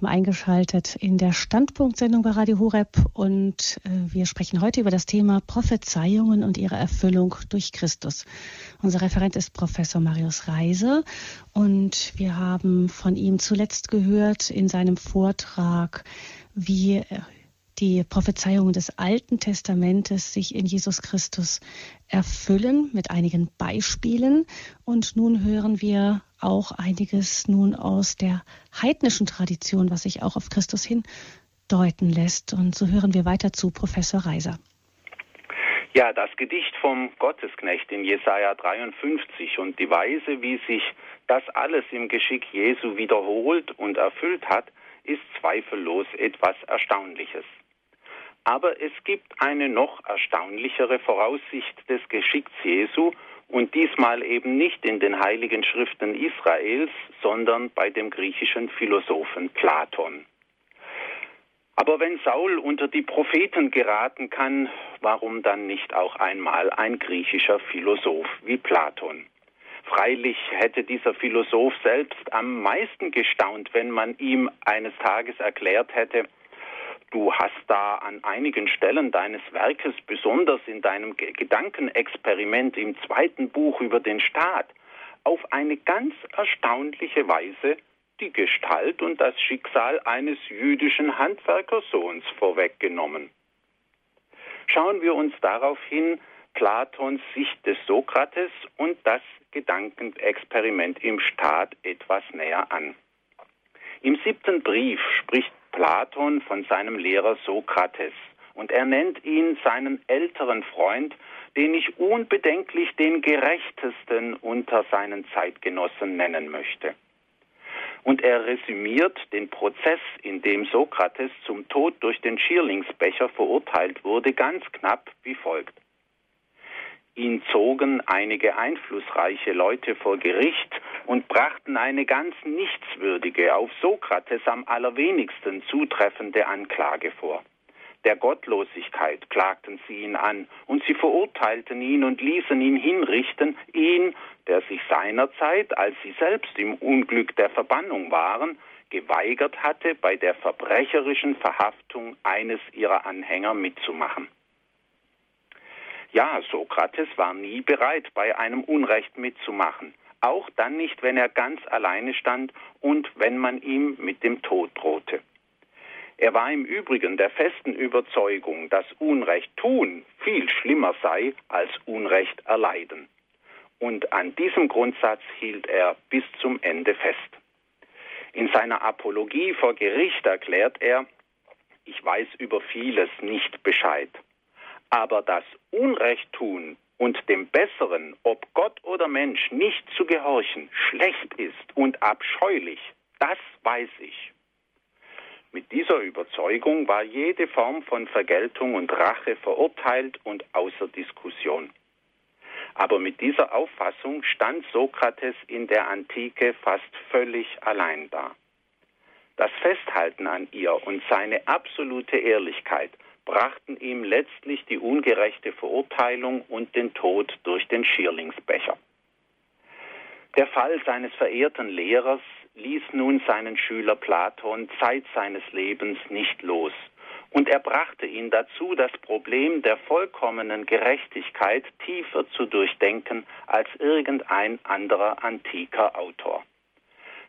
Haben eingeschaltet in der Standpunktsendung bei Radio Horeb und äh, wir sprechen heute über das Thema Prophezeiungen und ihre Erfüllung durch Christus. Unser Referent ist Professor Marius Reise und wir haben von ihm zuletzt gehört in seinem Vortrag, wie äh, die Prophezeiungen des Alten Testamentes sich in Jesus Christus erfüllen mit einigen Beispielen. Und nun hören wir auch einiges nun aus der heidnischen Tradition, was sich auch auf Christus hin deuten lässt. Und so hören wir weiter zu Professor Reiser. Ja, das Gedicht vom Gottesknecht in Jesaja 53 und die Weise, wie sich das alles im Geschick Jesu wiederholt und erfüllt hat, ist zweifellos etwas Erstaunliches. Aber es gibt eine noch erstaunlichere Voraussicht des Geschicks Jesu und diesmal eben nicht in den heiligen Schriften Israels, sondern bei dem griechischen Philosophen Platon. Aber wenn Saul unter die Propheten geraten kann, warum dann nicht auch einmal ein griechischer Philosoph wie Platon? Freilich hätte dieser Philosoph selbst am meisten gestaunt, wenn man ihm eines Tages erklärt hätte, Du hast da an einigen Stellen deines Werkes, besonders in deinem Gedankenexperiment im zweiten Buch über den Staat, auf eine ganz erstaunliche Weise die Gestalt und das Schicksal eines jüdischen Handwerkersohns vorweggenommen. Schauen wir uns daraufhin Platons Sicht des Sokrates und das Gedankenexperiment im Staat etwas näher an. Im siebten Brief spricht Platon von seinem Lehrer Sokrates und er nennt ihn seinen älteren Freund, den ich unbedenklich den gerechtesten unter seinen Zeitgenossen nennen möchte. Und er resümiert den Prozess, in dem Sokrates zum Tod durch den Schierlingsbecher verurteilt wurde, ganz knapp wie folgt. Ihn zogen einige einflussreiche Leute vor Gericht und brachten eine ganz nichtswürdige, auf Sokrates am allerwenigsten zutreffende Anklage vor. Der Gottlosigkeit klagten sie ihn an, und sie verurteilten ihn und ließen ihn hinrichten, ihn, der sich seinerzeit, als sie selbst im Unglück der Verbannung waren, geweigert hatte, bei der verbrecherischen Verhaftung eines ihrer Anhänger mitzumachen. Ja, Sokrates war nie bereit, bei einem Unrecht mitzumachen, auch dann nicht, wenn er ganz alleine stand und wenn man ihm mit dem Tod drohte. Er war im Übrigen der festen Überzeugung, dass Unrecht tun viel schlimmer sei als Unrecht erleiden. Und an diesem Grundsatz hielt er bis zum Ende fest. In seiner Apologie vor Gericht erklärt er, ich weiß über vieles nicht Bescheid. Aber das Unrecht tun und dem Besseren, ob Gott oder Mensch, nicht zu gehorchen, schlecht ist und abscheulich, das weiß ich. Mit dieser Überzeugung war jede Form von Vergeltung und Rache verurteilt und außer Diskussion. Aber mit dieser Auffassung stand Sokrates in der Antike fast völlig allein da. Das Festhalten an ihr und seine absolute Ehrlichkeit brachten ihm letztlich die ungerechte Verurteilung und den Tod durch den Schierlingsbecher. Der Fall seines verehrten Lehrers ließ nun seinen Schüler Platon Zeit seines Lebens nicht los Und er brachte ihn dazu, das Problem der vollkommenen Gerechtigkeit tiefer zu durchdenken als irgendein anderer antiker Autor.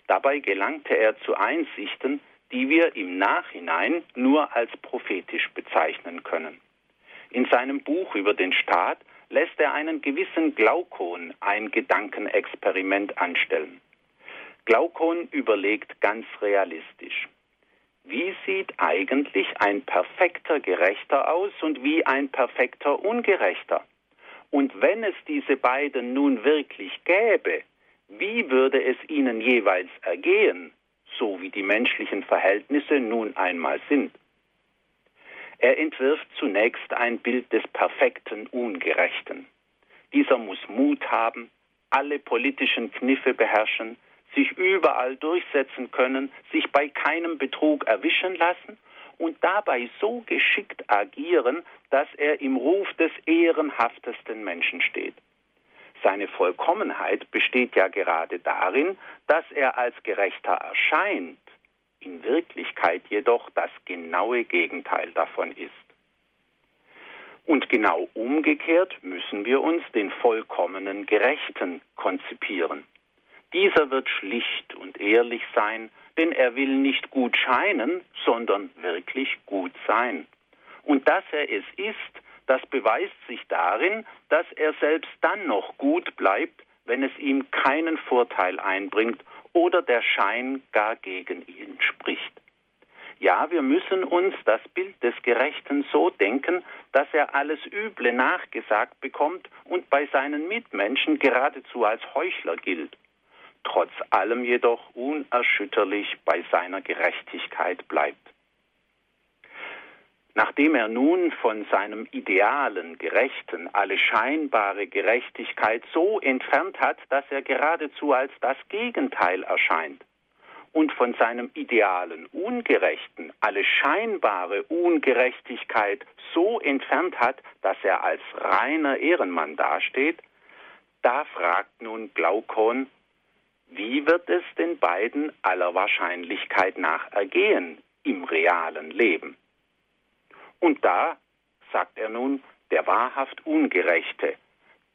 Dabei gelangte er zu Einsichten, die wir im Nachhinein nur als prophetisch bezeichnen können. In seinem Buch über den Staat lässt er einen gewissen Glaukon ein Gedankenexperiment anstellen. Glaukon überlegt ganz realistisch. Wie sieht eigentlich ein perfekter Gerechter aus und wie ein perfekter Ungerechter? Und wenn es diese beiden nun wirklich gäbe, wie würde es ihnen jeweils ergehen, so wie die menschlichen Verhältnisse nun einmal sind? Er entwirft zunächst ein Bild des perfekten Ungerechten. Dieser muss Mut haben, alle politischen Kniffe beherrschen, sich überall durchsetzen können, sich bei keinem Betrug erwischen lassen und dabei so geschickt agieren, dass er im Ruf des ehrenhaftesten Menschen steht. Seine Vollkommenheit besteht ja gerade darin, dass er als Gerechter erscheint, in Wirklichkeit jedoch das genaue Gegenteil davon ist. Und genau umgekehrt müssen wir uns den vollkommenen Gerechten konzipieren. Dieser wird schlicht und ehrlich sein, denn er will nicht gut scheinen, sondern wirklich gut sein. Und dass er es ist, das beweist sich darin, dass er selbst dann noch gut bleibt, wenn es ihm keinen Vorteil einbringt oder der Schein gar gegen ihn spricht. Ja, wir müssen uns das Bild des Gerechten so denken, dass er alles Üble nachgesagt bekommt und bei seinen Mitmenschen geradezu als Heuchler gilt, trotz allem jedoch unerschütterlich bei seiner Gerechtigkeit bleibt. Nachdem er nun von seinem idealen Gerechten alle scheinbare Gerechtigkeit so entfernt hat, dass er geradezu als das Gegenteil erscheint, und von seinem idealen Ungerechten alle scheinbare Ungerechtigkeit so entfernt hat, dass er als reiner Ehrenmann dasteht, da fragt nun Glaukon, wie wird es den beiden aller Wahrscheinlichkeit nach ergehen im realen Leben? Und da, sagt er nun, der wahrhaft Ungerechte,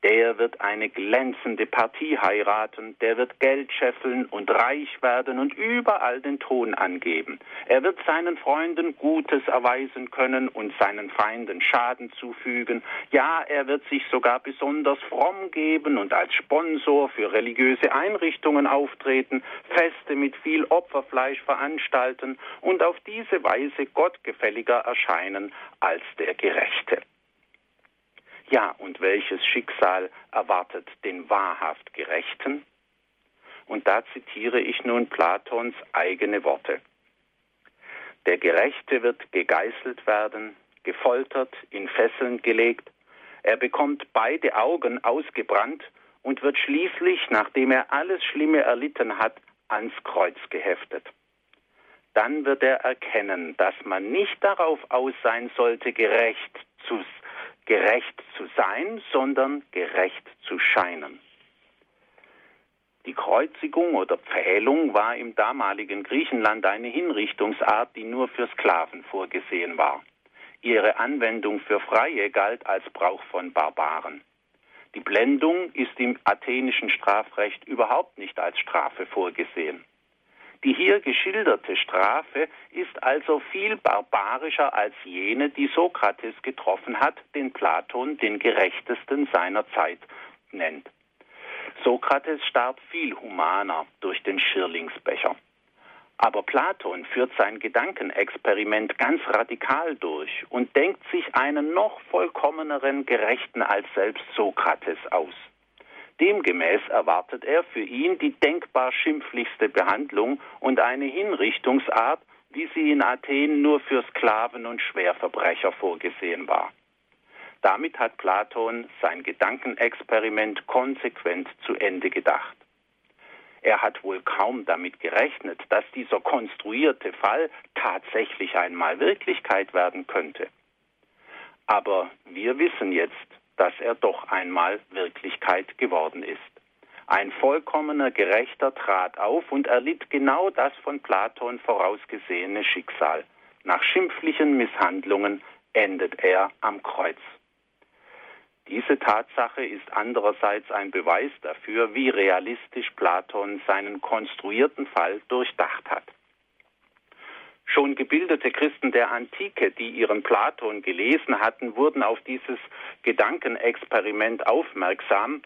der wird eine glänzende Partie heiraten, der wird Geld scheffeln und reich werden und überall den Ton angeben. Er wird seinen Freunden Gutes erweisen können und seinen Feinden Schaden zufügen. Ja, er wird sich sogar besonders fromm geben und als Sponsor für religiöse Einrichtungen auftreten, Feste mit viel Opferfleisch veranstalten und auf diese Weise gottgefälliger erscheinen als der Gerechte. Ja, und welches Schicksal erwartet den wahrhaft Gerechten? Und da zitiere ich nun Platons eigene Worte. Der Gerechte wird gegeißelt werden, gefoltert, in Fesseln gelegt, er bekommt beide Augen ausgebrannt und wird schließlich, nachdem er alles Schlimme erlitten hat, ans Kreuz geheftet. Dann wird er erkennen, dass man nicht darauf aus sein sollte, gerecht zu gerecht zu sein, sondern gerecht zu scheinen. Die Kreuzigung oder Pfählung war im damaligen Griechenland eine Hinrichtungsart, die nur für Sklaven vorgesehen war. Ihre Anwendung für Freie galt als Brauch von Barbaren. Die Blendung ist im athenischen Strafrecht überhaupt nicht als Strafe vorgesehen. Die hier geschilderte Strafe ist also viel barbarischer als jene, die Sokrates getroffen hat, den Platon den gerechtesten seiner Zeit nennt. Sokrates starb viel humaner durch den Schirlingsbecher. Aber Platon führt sein Gedankenexperiment ganz radikal durch und denkt sich einen noch vollkommeneren Gerechten als selbst Sokrates aus. Demgemäß erwartet er für ihn die denkbar schimpflichste Behandlung und eine Hinrichtungsart, wie sie in Athen nur für Sklaven und Schwerverbrecher vorgesehen war. Damit hat Platon sein Gedankenexperiment konsequent zu Ende gedacht. Er hat wohl kaum damit gerechnet, dass dieser konstruierte Fall tatsächlich einmal Wirklichkeit werden könnte. Aber wir wissen jetzt, dass er doch einmal Wirklichkeit geworden ist. Ein vollkommener Gerechter trat auf und erlitt genau das von Platon vorausgesehene Schicksal, Nach schimpflichen Misshandlungen endet er am Kreuz. Diese Tatsache ist andererseits ein Beweis dafür, wie realistisch Platon seinen konstruierten Fall durchdacht hat. Schon gebildete Christen der Antike, die ihren Platon gelesen hatten, wurden auf dieses Gedankenexperiment aufmerksam.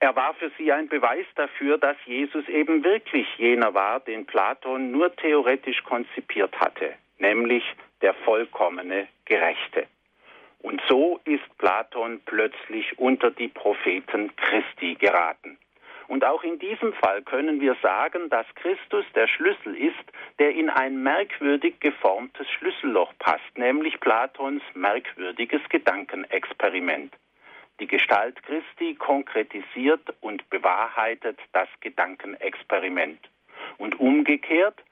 Er war für sie ein Beweis dafür, dass Jesus eben wirklich jener war, den Platon nur theoretisch konzipiert hatte, nämlich der vollkommene Gerechte. Und so ist Platon plötzlich unter die Propheten Christi geraten. Und auch in diesem Fall können wir sagen, dass Christus der Schlüssel ist, der in ein merkwürdig geformtes Schlüsselloch passt, nämlich Platons merkwürdiges Gedankenexperiment. Die Gestalt Christi konkretisiert und bewahrheitet das Gedankenexperiment. Und umgekehrt,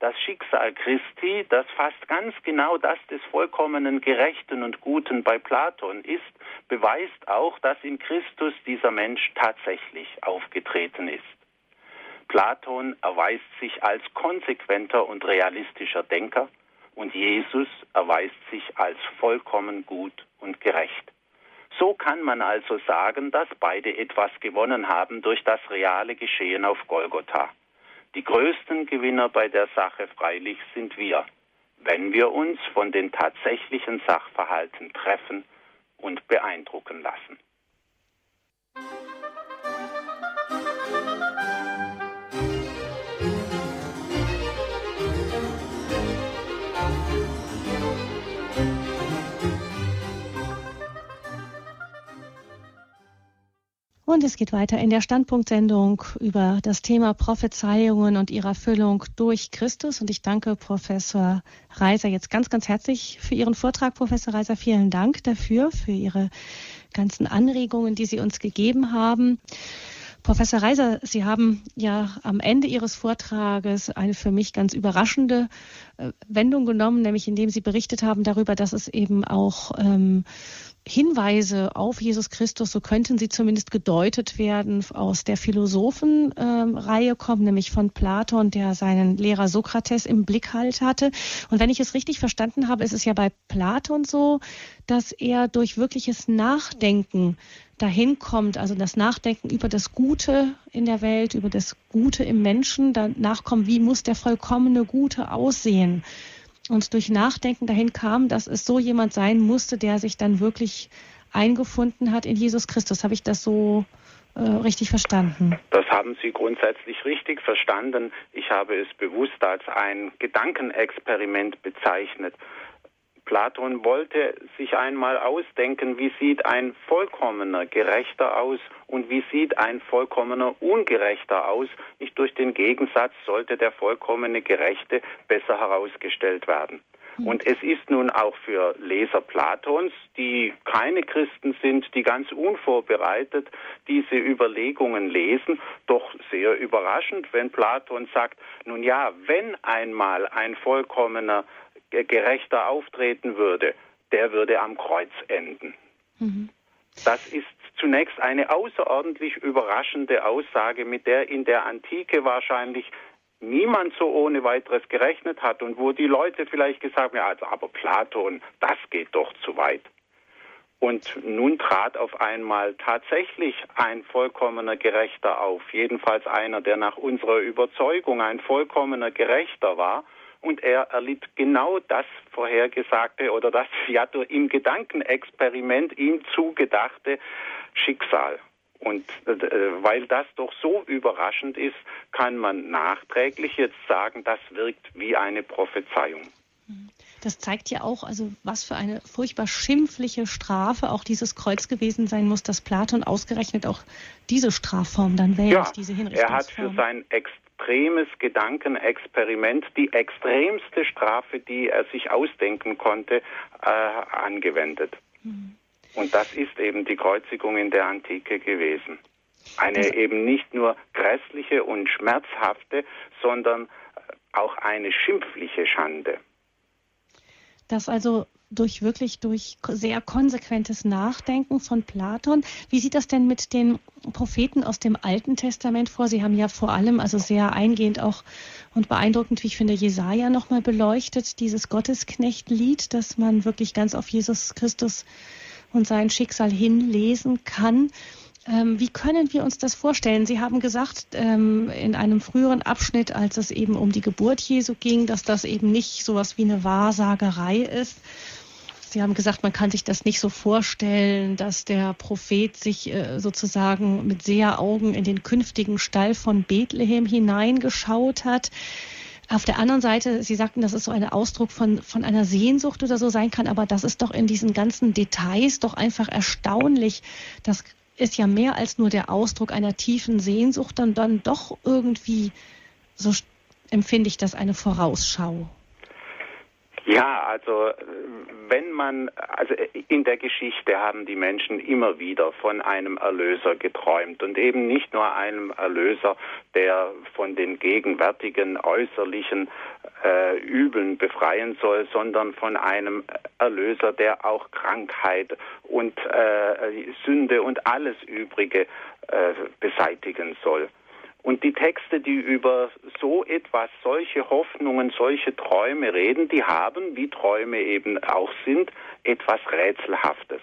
das Schicksal Christi, das fast ganz genau das des vollkommenen Gerechten und Guten bei Platon ist, beweist auch, dass in Christus dieser Mensch tatsächlich aufgetreten ist. Platon erweist sich als konsequenter und realistischer Denker und Jesus erweist sich als vollkommen gut und gerecht. So kann man also sagen, dass beide etwas gewonnen haben durch das reale Geschehen auf Golgotha. Die größten Gewinner bei der Sache freilich sind wir, wenn wir uns von den tatsächlichen Sachverhalten treffen und beeindrucken lassen. Und es geht weiter in der Standpunktsendung über das Thema Prophezeiungen und ihre Erfüllung durch Christus. Und ich danke Professor Reiser jetzt ganz, ganz herzlich für Ihren Vortrag. Professor Reiser, vielen Dank dafür, für Ihre ganzen Anregungen, die Sie uns gegeben haben. Professor Reiser, Sie haben ja am Ende Ihres Vortrages eine für mich ganz überraschende Wendung genommen, nämlich indem Sie berichtet haben darüber, dass es eben auch ähm, Hinweise auf Jesus Christus, so könnten sie zumindest gedeutet werden, aus der Philosophenreihe äh, kommen, nämlich von Platon, der seinen Lehrer Sokrates im Blick halt hatte. Und wenn ich es richtig verstanden habe, ist es ja bei Platon so, dass er durch wirkliches Nachdenken dahin kommt, also das Nachdenken über das Gute in der Welt, über das Gute im Menschen, danach kommt, wie muss der vollkommene Gute aussehen und durch Nachdenken dahin kam, dass es so jemand sein musste, der sich dann wirklich eingefunden hat in Jesus Christus. Habe ich das so äh, richtig verstanden? Das haben Sie grundsätzlich richtig verstanden. Ich habe es bewusst als ein Gedankenexperiment bezeichnet. Platon wollte sich einmal ausdenken, wie sieht ein vollkommener Gerechter aus und wie sieht ein vollkommener Ungerechter aus. Nicht durch den Gegensatz sollte der vollkommene Gerechte besser herausgestellt werden. Hm. Und es ist nun auch für Leser Platons, die keine Christen sind, die ganz unvorbereitet diese Überlegungen lesen, doch sehr überraschend, wenn Platon sagt, nun ja, wenn einmal ein vollkommener gerechter auftreten würde, der würde am Kreuz enden. Mhm. Das ist zunächst eine außerordentlich überraschende Aussage, mit der in der Antike wahrscheinlich niemand so ohne weiteres gerechnet hat und wo die Leute vielleicht gesagt haben, ja, also, aber Platon, das geht doch zu weit. Und nun trat auf einmal tatsächlich ein vollkommener Gerechter auf, jedenfalls einer, der nach unserer Überzeugung ein vollkommener Gerechter war und er erlitt genau das vorhergesagte oder das ja im Gedankenexperiment ihm zugedachte Schicksal. Und äh, weil das doch so überraschend ist, kann man nachträglich jetzt sagen, das wirkt wie eine Prophezeiung. Das zeigt ja auch, also was für eine furchtbar schimpfliche Strafe auch dieses Kreuz gewesen sein muss, dass Platon ausgerechnet auch diese Strafform dann wählt, ja, diese Hinrichtungsform. Er hat für sein Ex extremes Gedankenexperiment, die extremste Strafe, die er sich ausdenken konnte, äh, angewendet. Mhm. Und das ist eben die Kreuzigung in der Antike gewesen. Eine eben nicht nur grässliche und schmerzhafte, sondern auch eine schimpfliche Schande. Dass also durch wirklich durch sehr konsequentes Nachdenken von Platon. Wie sieht das denn mit den Propheten aus dem Alten Testament vor? Sie haben ja vor allem also sehr eingehend auch und beeindruckend, wie ich finde, Jesaja nochmal beleuchtet, dieses Gottesknechtlied, dass man wirklich ganz auf Jesus Christus und sein Schicksal hinlesen kann. Ähm, wie können wir uns das vorstellen? Sie haben gesagt, ähm, in einem früheren Abschnitt, als es eben um die Geburt Jesu ging, dass das eben nicht sowas wie eine Wahrsagerei ist. Sie haben gesagt, man kann sich das nicht so vorstellen, dass der Prophet sich äh, sozusagen mit Seheraugen in den künftigen Stall von Bethlehem hineingeschaut hat. Auf der anderen Seite, Sie sagten, dass es so ein Ausdruck von, von einer Sehnsucht oder so sein kann, aber das ist doch in diesen ganzen Details doch einfach erstaunlich. Das ist ja mehr als nur der Ausdruck einer tiefen Sehnsucht, dann, dann doch irgendwie, so empfinde ich das, eine Vorausschau. Ja, also wenn man, also in der Geschichte haben die Menschen immer wieder von einem Erlöser geträumt und eben nicht nur einem Erlöser, der von den gegenwärtigen äußerlichen äh, Übeln befreien soll, sondern von einem Erlöser, der auch Krankheit und äh, Sünde und alles Übrige äh, beseitigen soll. Und die Texte, die über so etwas, solche Hoffnungen, solche Träume reden, die haben, wie Träume eben auch sind, etwas Rätselhaftes.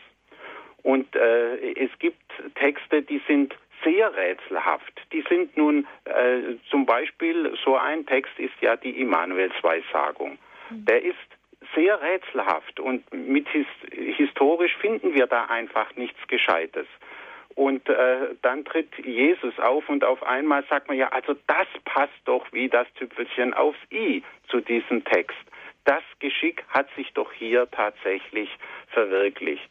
Und äh, es gibt Texte, die sind sehr rätselhaft. Die sind nun äh, zum Beispiel, so ein Text ist ja die Immanuelsweissagung. Mhm. Der ist sehr rätselhaft und mit his historisch finden wir da einfach nichts Gescheites. Und äh, dann tritt Jesus auf und auf einmal sagt man ja, also das passt doch wie das Tüpfelchen aufs i zu diesem Text. Das Geschick hat sich doch hier tatsächlich verwirklicht.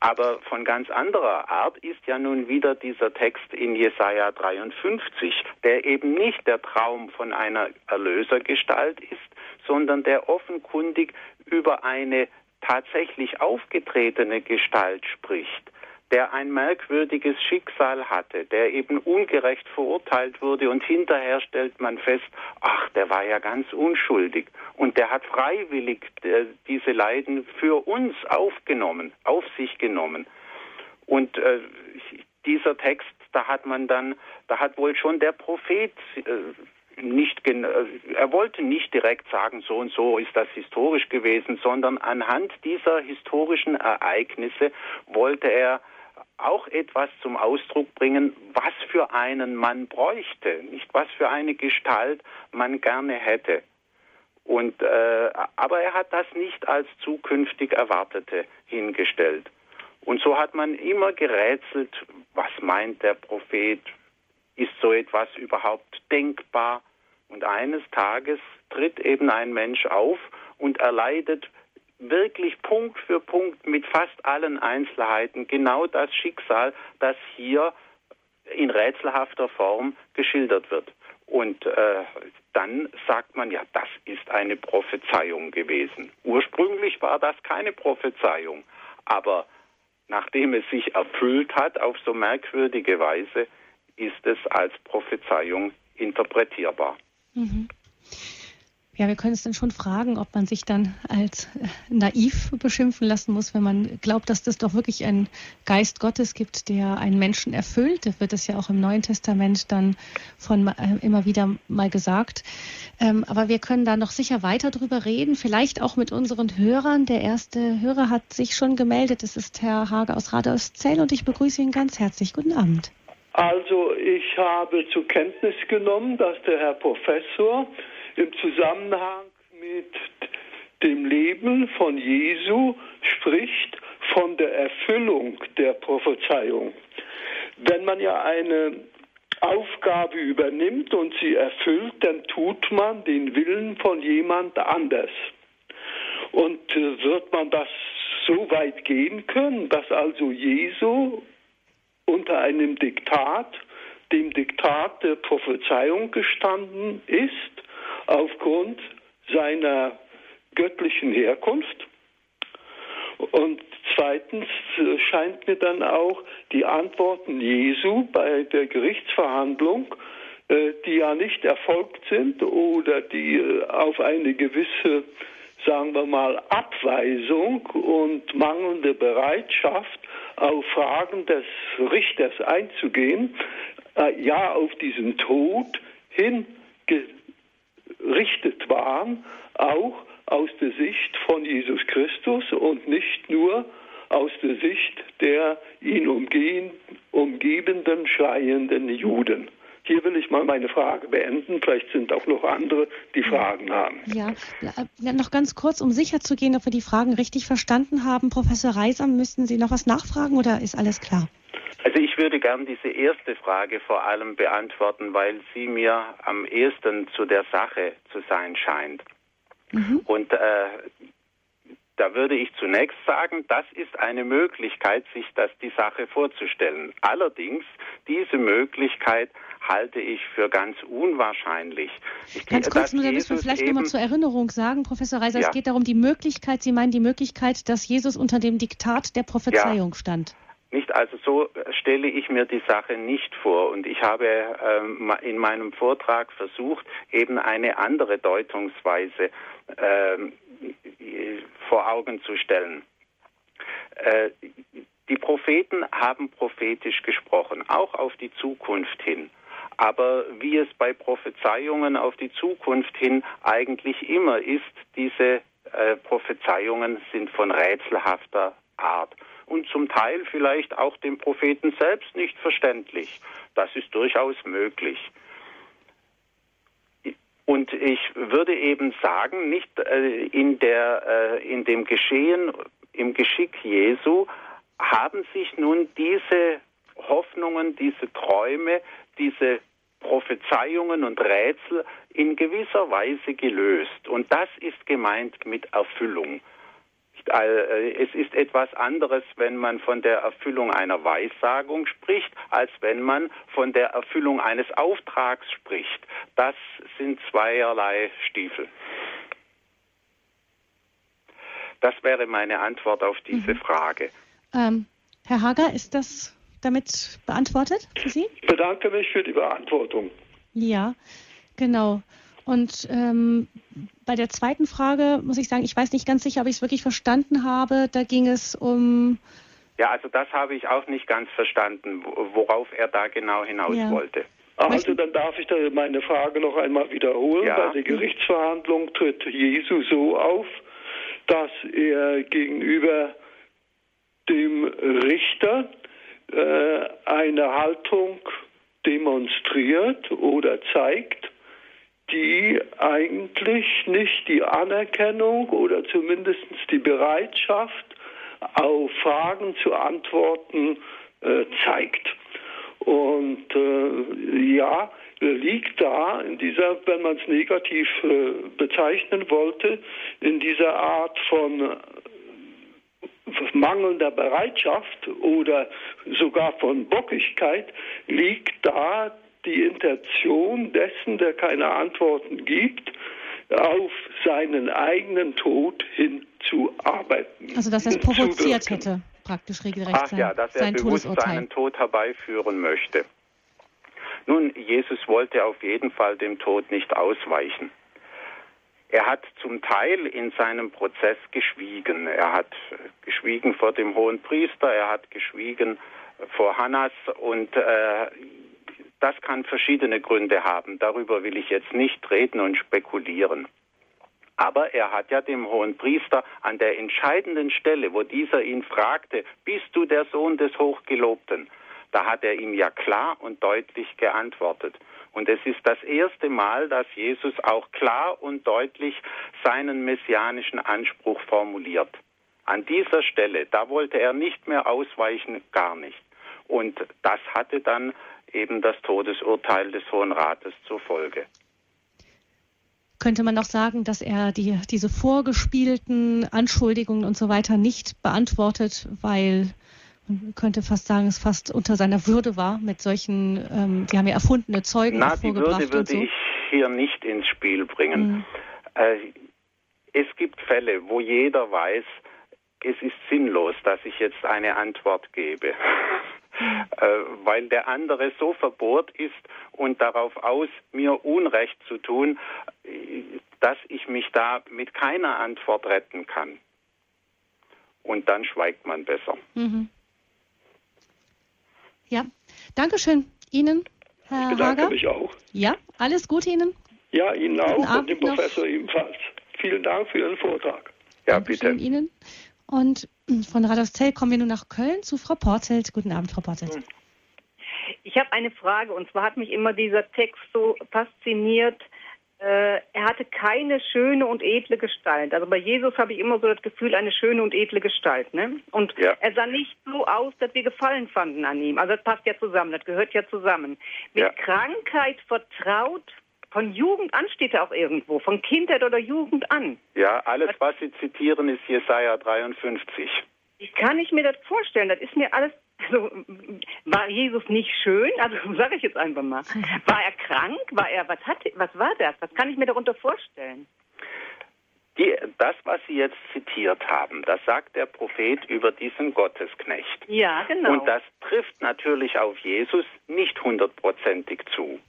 Aber von ganz anderer Art ist ja nun wieder dieser Text in Jesaja 53, der eben nicht der Traum von einer Erlösergestalt ist, sondern der offenkundig über eine tatsächlich aufgetretene Gestalt spricht der ein merkwürdiges Schicksal hatte, der eben ungerecht verurteilt wurde und hinterher stellt man fest, ach, der war ja ganz unschuldig und der hat freiwillig äh, diese Leiden für uns aufgenommen, auf sich genommen. Und äh, dieser Text, da hat man dann, da hat wohl schon der Prophet äh, nicht, äh, er wollte nicht direkt sagen, so und so ist das historisch gewesen, sondern anhand dieser historischen Ereignisse wollte er auch etwas zum Ausdruck bringen, was für einen man bräuchte, nicht was für eine Gestalt man gerne hätte. Und äh, aber er hat das nicht als zukünftig Erwartete hingestellt. Und so hat man immer gerätselt, was meint der Prophet? Ist so etwas überhaupt denkbar? Und eines Tages tritt eben ein Mensch auf und erleidet wirklich Punkt für Punkt mit fast allen Einzelheiten genau das Schicksal, das hier in rätselhafter Form geschildert wird. Und äh, dann sagt man, ja, das ist eine Prophezeiung gewesen. Ursprünglich war das keine Prophezeiung, aber nachdem es sich erfüllt hat auf so merkwürdige Weise, ist es als Prophezeiung interpretierbar. Mhm. Ja, wir können es dann schon fragen, ob man sich dann als äh, naiv beschimpfen lassen muss, wenn man glaubt, dass es doch wirklich einen Geist Gottes gibt, der einen Menschen erfüllt. Da wird es ja auch im Neuen Testament dann von äh, immer wieder mal gesagt. Ähm, aber wir können da noch sicher weiter drüber reden, vielleicht auch mit unseren Hörern. Der erste Hörer hat sich schon gemeldet. Das ist Herr Hage aus Radolfzell und ich begrüße ihn ganz herzlich. Guten Abend. Also ich habe zur Kenntnis genommen, dass der Herr Professor im Zusammenhang mit dem Leben von Jesu spricht von der Erfüllung der Prophezeiung. Wenn man ja eine Aufgabe übernimmt und sie erfüllt, dann tut man den Willen von jemand anders. Und äh, wird man das so weit gehen können, dass also Jesu unter einem Diktat, dem Diktat der Prophezeiung gestanden ist aufgrund seiner göttlichen Herkunft. Und zweitens äh, scheint mir dann auch die Antworten Jesu bei der Gerichtsverhandlung, äh, die ja nicht erfolgt sind oder die äh, auf eine gewisse sagen wir mal, Abweisung und mangelnde Bereitschaft, auf Fragen des Richters einzugehen, ja auf diesen Tod hingerichtet waren, auch aus der Sicht von Jesus Christus und nicht nur aus der Sicht der ihn umgehen, umgebenden, schreienden Juden. Hier will ich mal meine Frage beenden. Vielleicht sind auch noch andere, die Fragen haben. Ja, noch ganz kurz, um sicher zu gehen, ob wir die Fragen richtig verstanden haben. Professor Reiser, müssten Sie noch was nachfragen oder ist alles klar? Also ich würde gern diese erste Frage vor allem beantworten, weil sie mir am ehesten zu der Sache zu sein scheint. Mhm. Und äh, da würde ich zunächst sagen, das ist eine Möglichkeit, sich das die Sache vorzustellen. Allerdings, diese Möglichkeit halte ich für ganz unwahrscheinlich. Ich ganz kurz, nur da müssen wir vielleicht nochmal zur Erinnerung sagen, Professor Reiser, ja. es geht darum, die Möglichkeit, Sie meinen die Möglichkeit, dass Jesus unter dem Diktat der Prophezeiung ja. stand. Nicht, also so stelle ich mir die Sache nicht vor. Und ich habe ähm, in meinem Vortrag versucht, eben eine andere Deutungsweise ähm, vor Augen zu stellen. Äh, die Propheten haben prophetisch gesprochen, auch auf die Zukunft hin. Aber wie es bei Prophezeiungen auf die Zukunft hin eigentlich immer ist, diese äh, Prophezeiungen sind von rätselhafter Art und zum Teil vielleicht auch dem Propheten selbst nicht verständlich. Das ist durchaus möglich. Und ich würde eben sagen, nicht äh, in, der, äh, in dem Geschehen, im Geschick Jesu, haben sich nun diese Hoffnungen, diese Träume, diese Prophezeiungen und Rätsel in gewisser Weise gelöst. Und das ist gemeint mit Erfüllung. Äh, es ist etwas anderes, wenn man von der Erfüllung einer Weissagung spricht, als wenn man von der Erfüllung eines Auftrags spricht. Das sind zweierlei Stiefel. Das wäre meine Antwort auf diese mhm. Frage. Ähm, Herr Hager, ist das damit beantwortet für Sie? Ich bedanke mich für die Beantwortung. Ja, genau. Und ähm, bei der zweiten Frage muss ich sagen, ich weiß nicht ganz sicher, ob ich es wirklich verstanden habe. Da ging es um. Ja, also das habe ich auch nicht ganz verstanden, worauf er da genau hinaus ja. wollte. Also dann darf ich da meine Frage noch einmal wiederholen. Ja. Bei der Gerichtsverhandlung tritt Jesus so auf, dass er gegenüber dem Richter äh, eine Haltung demonstriert oder zeigt, die eigentlich nicht die Anerkennung oder zumindest die Bereitschaft auf Fragen zu antworten äh, zeigt. Und äh, ja, liegt da in dieser, wenn man es negativ äh, bezeichnen wollte, in dieser Art von mangelnder Bereitschaft oder sogar von Bockigkeit liegt da die Intention dessen, der keine Antworten gibt, auf seinen eigenen Tod hinzuarbeiten. Also dass er es provoziert hätte, praktisch regelrecht Ach sein, ja, dass er bewusst Todesurteil. seinen Tod herbeiführen möchte. Nun, Jesus wollte auf jeden Fall dem Tod nicht ausweichen. Er hat zum Teil in seinem Prozess geschwiegen. Er hat geschwiegen vor dem hohen Priester, er hat geschwiegen vor Hannas und äh, das kann verschiedene Gründe haben. Darüber will ich jetzt nicht reden und spekulieren. Aber er hat ja dem hohen Priester an der entscheidenden Stelle, wo dieser ihn fragte, bist du der Sohn des Hochgelobten? Da hat er ihm ja klar und deutlich geantwortet. Und es ist das erste Mal, dass Jesus auch klar und deutlich seinen messianischen Anspruch formuliert. An dieser Stelle, da wollte er nicht mehr ausweichen, gar nicht. Und das hatte dann eben das Todesurteil des Hohen Rates zur Folge. Könnte man noch sagen, dass er die, diese vorgespielten Anschuldigungen und so weiter nicht beantwortet, weil man könnte fast sagen, es fast unter seiner Würde war, mit solchen, ähm, die haben ja erfundene Zeugen Na, die Würde würde so. ich hier nicht ins Spiel bringen. Mhm. Äh, es gibt Fälle, wo jeder weiß, es ist sinnlos, dass ich jetzt eine Antwort gebe. äh, weil der andere so verbohrt ist und darauf aus, mir Unrecht zu tun, dass ich mich da mit keiner Antwort retten kann. Und dann schweigt man besser. Mhm. Ja, Dankeschön Ihnen, Herr ich bedanke Hager. mich auch. Ja, alles Gute Ihnen. Ja, Ihnen auch und dem Professor noch. ebenfalls. Vielen Dank für Ihren Vortrag. Ja, Dankeschön bitte. Ihnen. Und von Radoszell kommen wir nun nach Köln zu Frau Portelt. Guten Abend, Frau Portelt. Hm. Ich habe eine Frage und zwar hat mich immer dieser Text so fasziniert. Äh, er hatte keine schöne und edle Gestalt. Also bei Jesus habe ich immer so das Gefühl, eine schöne und edle Gestalt. Ne? Und ja. er sah nicht so aus, dass wir Gefallen fanden an ihm. Also das passt ja zusammen, das gehört ja zusammen. Mit ja. Krankheit vertraut, von Jugend an steht er auch irgendwo, von Kindheit oder Jugend an. Ja, alles, was Sie zitieren, ist Jesaja 53. Wie kann ich mir das vorstellen? Das ist mir alles also war Jesus nicht schön? Also sage ich jetzt einfach mal. War er krank? War er was hatte? Was war das? Was kann ich mir darunter vorstellen? Die, das, was Sie jetzt zitiert haben, das sagt der Prophet über diesen Gottesknecht. Ja, genau. Und das trifft natürlich auf Jesus nicht hundertprozentig zu.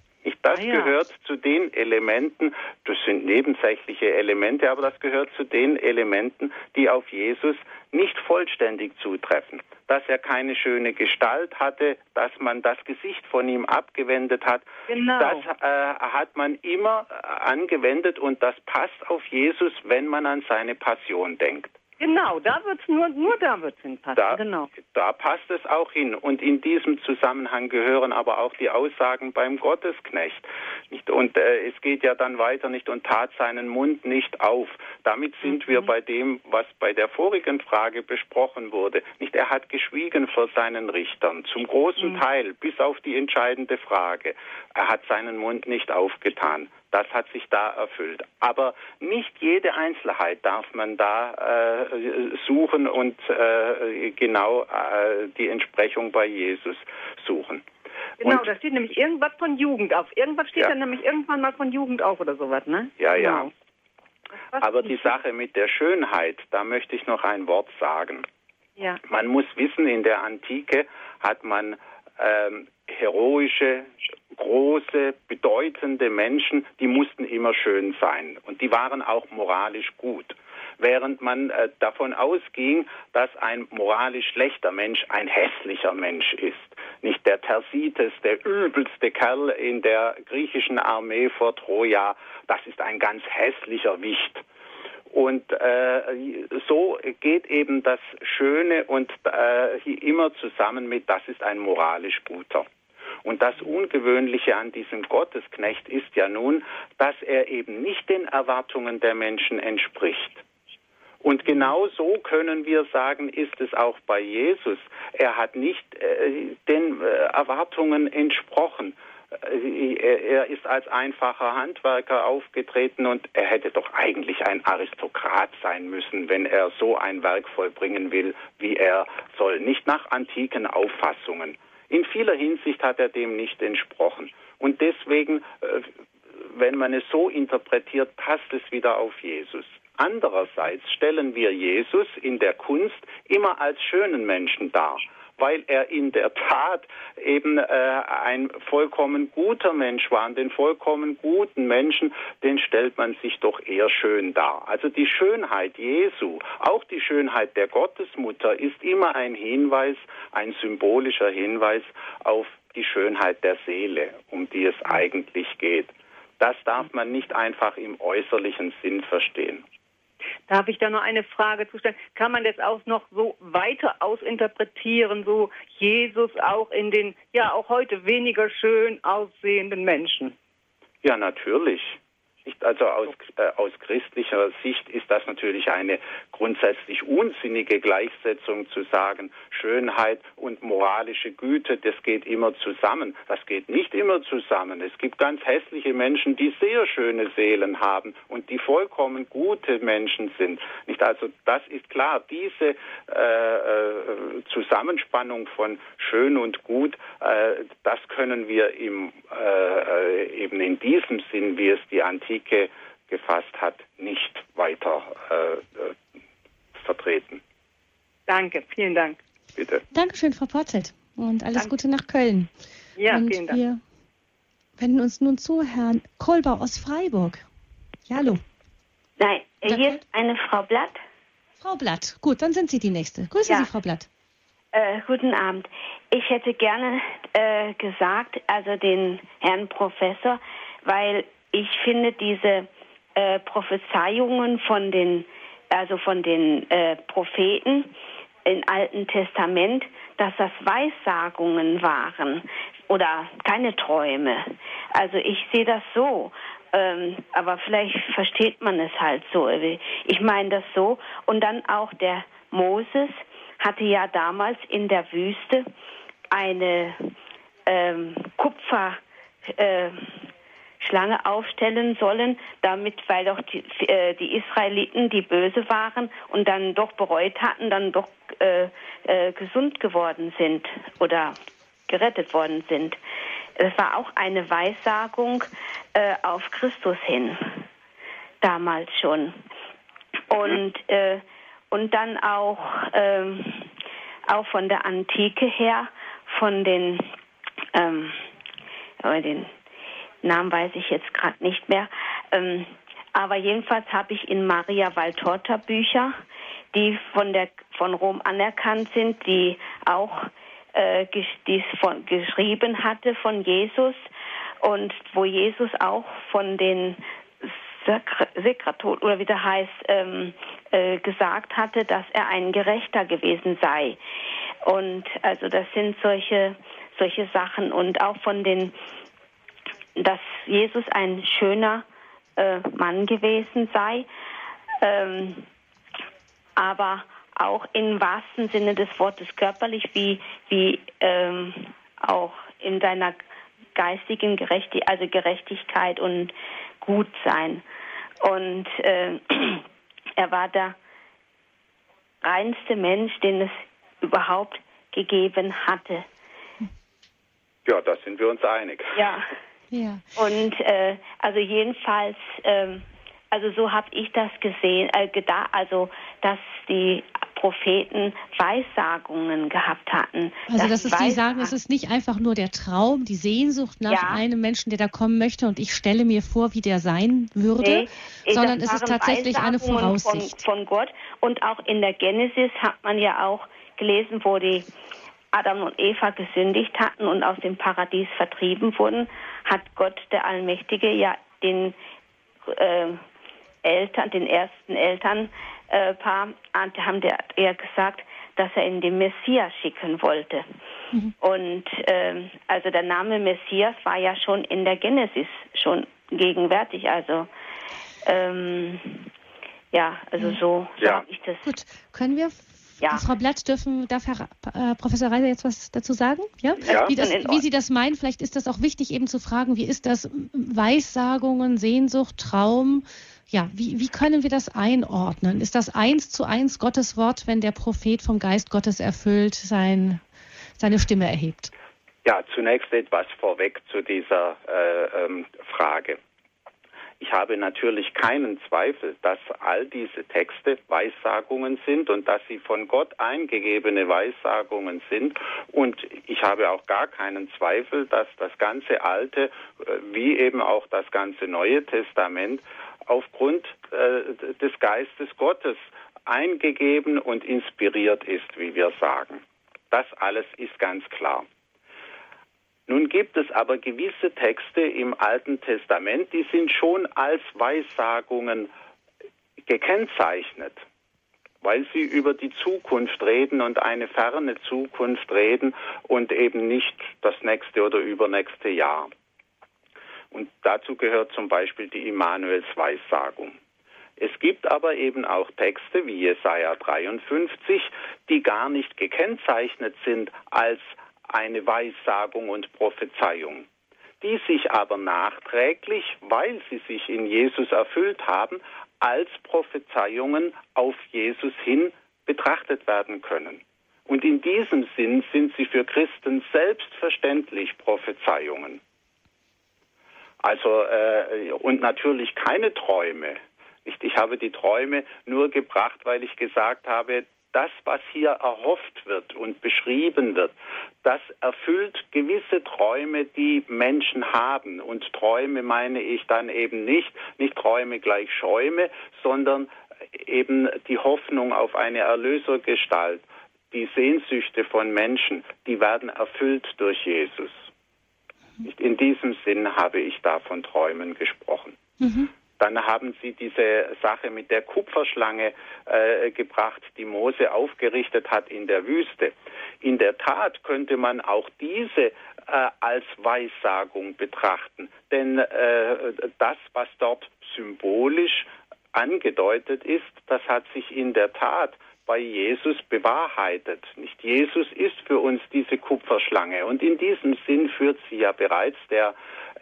Das ah, ja. gehört zu den Elementen, das sind nebensächliche Elemente, aber das gehört zu den Elementen, die auf Jesus nicht vollständig zutreffen. Dass er keine schöne Gestalt hatte, dass man das Gesicht von ihm abgewendet hat, genau. das äh, hat man immer angewendet und das passt auf Jesus, wenn man an seine Passion denkt. Genau, da wird's nur, nur da wird's hinpassen. Da, genau. da passt es auch hin. Und in diesem Zusammenhang gehören aber auch die Aussagen beim Gottesknecht. Nicht? Und äh, es geht ja dann weiter nicht und tat seinen Mund nicht auf. Damit sind mhm. wir bei dem, was bei der vorigen Frage besprochen wurde. Nicht, er hat geschwiegen vor seinen Richtern, zum großen mhm. Teil, bis auf die entscheidende Frage. Er hat seinen Mund nicht aufgetan. Das hat sich da erfüllt. Aber nicht jede Einzelheit darf man da äh, suchen und äh, genau äh, die Entsprechung bei Jesus suchen. Genau, und, da steht nämlich irgendwas von Jugend auf. Irgendwas steht ja. da nämlich irgendwann mal von Jugend auf oder sowas, ne? Ja, genau. ja. Aber die Sache mit der Schönheit, da möchte ich noch ein Wort sagen. Ja. Man muss wissen, in der Antike hat man ähm, heroische, große, bedeutende Menschen, die mussten immer schön sein und die waren auch moralisch gut. Während man äh, davon ausging, dass ein moralisch schlechter Mensch ein hässlicher Mensch ist. Nicht der Thersites, der übelste Kerl in der griechischen Armee vor Troja, das ist ein ganz hässlicher Wicht. Und äh, so geht eben das Schöne und äh, immer zusammen mit, das ist ein moralisch guter. Und das Ungewöhnliche an diesem Gottesknecht ist ja nun, dass er eben nicht den Erwartungen der Menschen entspricht. Und genau so können wir sagen, ist es auch bei Jesus. Er hat nicht äh, den äh, Erwartungen entsprochen. Äh, er ist als einfacher Handwerker aufgetreten und er hätte doch eigentlich ein Aristokrat sein müssen, wenn er so ein Werk vollbringen will, wie er soll. Nicht nach antiken Auffassungen. In vieler Hinsicht hat er dem nicht entsprochen. Und deswegen, äh, wenn man es so interpretiert, passt es wieder auf Jesus. Andererseits stellen wir Jesus in der Kunst immer als schönen Menschen dar weil er in der Tat eben äh, ein vollkommen guter Mensch war. Und den vollkommen guten Menschen, den stellt man sich doch eher schön dar. Also die Schönheit Jesu, auch die Schönheit der Gottesmutter ist immer ein Hinweis, ein symbolischer Hinweis auf die Schönheit der Seele, um die es eigentlich geht. Das darf man nicht einfach im äußerlichen Sinn verstehen. Darf ich da noch eine Frage zu stellen? Kann man das auch noch so weiter ausinterpretieren, so Jesus auch in den, ja, auch heute weniger schön aussehenden Menschen? Ja, natürlich. Also aus, äh, aus christlicher Sicht ist das natürlich eine grundsätzlich unsinnige Gleichsetzung zu sagen, Schönheit und moralische Güte, das geht immer zusammen. Das geht nicht immer zusammen. Es gibt ganz hässliche Menschen, die sehr schöne Seelen haben und die vollkommen gute Menschen sind. Nicht also das ist klar. Diese äh, äh, Zusammenspannung von schön und gut, äh, das können wir im, äh, äh, eben in diesem Sinn, wie es die Antike gefasst hat, nicht weiter vertreten. Danke, vielen Dank. Bitte. Dankeschön, Frau Porzelt. Und alles Danke. Gute nach Köln. Ja, und vielen Dank. Wir wenden uns nun zu Herrn Kohlbau aus Freiburg. Ja, hallo. Nein, hier ist eine Frau Blatt. Frau Blatt, gut, dann sind Sie die Nächste. Grüße ja. Sie, Frau Blatt. Äh, guten Abend. Ich hätte gerne äh, gesagt, also den Herrn Professor, weil ich finde diese äh, Prophezeiungen von den, also von den äh, Propheten im Alten Testament, dass das Weissagungen waren oder keine Träume. Also ich sehe das so. Ähm, aber vielleicht versteht man es halt so. Ich meine das so. Und dann auch der Moses hatte ja damals in der Wüste eine ähm, Kupfer. Äh, Schlange aufstellen sollen, damit, weil doch die, äh, die Israeliten, die böse waren und dann doch bereut hatten, dann doch äh, äh, gesund geworden sind oder gerettet worden sind. Es war auch eine Weissagung äh, auf Christus hin, damals schon. Und, äh, und dann auch, ähm, auch von der Antike her, von den, ähm, den Namen weiß ich jetzt gerade nicht mehr, ähm, aber jedenfalls habe ich in Maria Valtorta Bücher, die von der von Rom anerkannt sind, die auch äh, die von, geschrieben hatte von Jesus und wo Jesus auch von den Sekratol oder wie der heißt ähm, äh, gesagt hatte, dass er ein Gerechter gewesen sei. Und also das sind solche solche Sachen und auch von den, dass Jesus ein schöner äh, Mann gewesen sei, ähm, aber auch im wahrsten Sinne des Wortes körperlich wie, wie ähm, auch in seiner geistigen Gerechtigkeit, also Gerechtigkeit und Gutsein. Und äh, er war der reinste Mensch, den es überhaupt gegeben hatte. Ja, da sind wir uns einig. Ja. ja. Und äh, also jedenfalls, ähm, also so habe ich das gesehen, äh, gedacht, also dass die Propheten Weissagungen gehabt hatten. Also das ist, die sagen, es ist nicht einfach nur der Traum, die Sehnsucht nach ja. einem Menschen, der da kommen möchte und ich stelle mir vor, wie der sein würde, nee, sondern es ist tatsächlich eine Voraussicht. Von, von Gott und auch in der Genesis hat man ja auch gelesen, wo die Adam und Eva gesündigt hatten und aus dem Paradies vertrieben wurden, hat Gott der Allmächtige ja den äh, Eltern, den ersten Eltern äh, haben der, er gesagt, dass er in den Messias schicken wollte. Mhm. Und ähm, also der Name Messias war ja schon in der Genesis schon gegenwärtig. Also ähm, ja, also so, so ja. habe ich das. Gut, können wir ja. Frau Blatt, dürfen, darf Herr äh, Professor Reiser jetzt was dazu sagen? Ja? ja. Wie, das, wie, Sie das meinen, vielleicht ist das auch wichtig, eben zu fragen, wie ist das Weissagungen, Sehnsucht, Traum, ja, wie, wie können wir das einordnen? Ist das eins zu eins Gottes Wort, wenn der Prophet vom Geist Gottes erfüllt sein, seine Stimme erhebt? Ja, zunächst etwas vorweg zu dieser äh, ähm, Frage. Ich habe natürlich keinen Zweifel, dass all diese Texte Weissagungen sind und dass sie von Gott eingegebene Weissagungen sind. Und ich habe auch gar keinen Zweifel, dass das ganze Alte äh, wie eben auch das ganze Neue Testament aufgrund äh, des Geistes Gottes eingegeben und inspiriert ist, wie wir sagen. Das alles ist ganz klar. Nun gibt es aber gewisse Texte im Alten Testament, die sind schon als Weissagungen gekennzeichnet, weil sie über die Zukunft reden und eine ferne Zukunft reden und eben nicht das nächste oder übernächste Jahr. Und dazu gehört zum Beispiel die Immanuels Weissagung. Es gibt aber eben auch Texte wie Jesaja 53, die gar nicht gekennzeichnet sind als eine Weissagung und Prophezeiung, die sich aber nachträglich, weil sie sich in Jesus erfüllt haben, als Prophezeiungen auf Jesus hin betrachtet werden können. Und in diesem Sinn sind sie für Christen selbstverständlich Prophezeiungen. Also äh, und natürlich keine Träume. Ich, ich habe die Träume nur gebracht, weil ich gesagt habe, das, was hier erhofft wird und beschrieben wird, das erfüllt gewisse Träume, die Menschen haben. Und Träume meine ich dann eben nicht, nicht Träume gleich Schäume, sondern eben die Hoffnung auf eine Erlösergestalt. Die Sehnsüchte von Menschen, die werden erfüllt durch Jesus. In diesem Sinn habe ich da von Träumen gesprochen. Mhm. Dann haben sie diese Sache mit der Kupferschlange äh, gebracht, die Mose aufgerichtet hat in der Wüste. In der Tat könnte man auch diese äh, als Weissagung betrachten, denn äh, das, was dort symbolisch angedeutet ist, das hat sich in der Tat bei Jesus bewahrheitet. Nicht Jesus ist für uns diese Kupferschlange und in diesem Sinn führt sie ja bereits der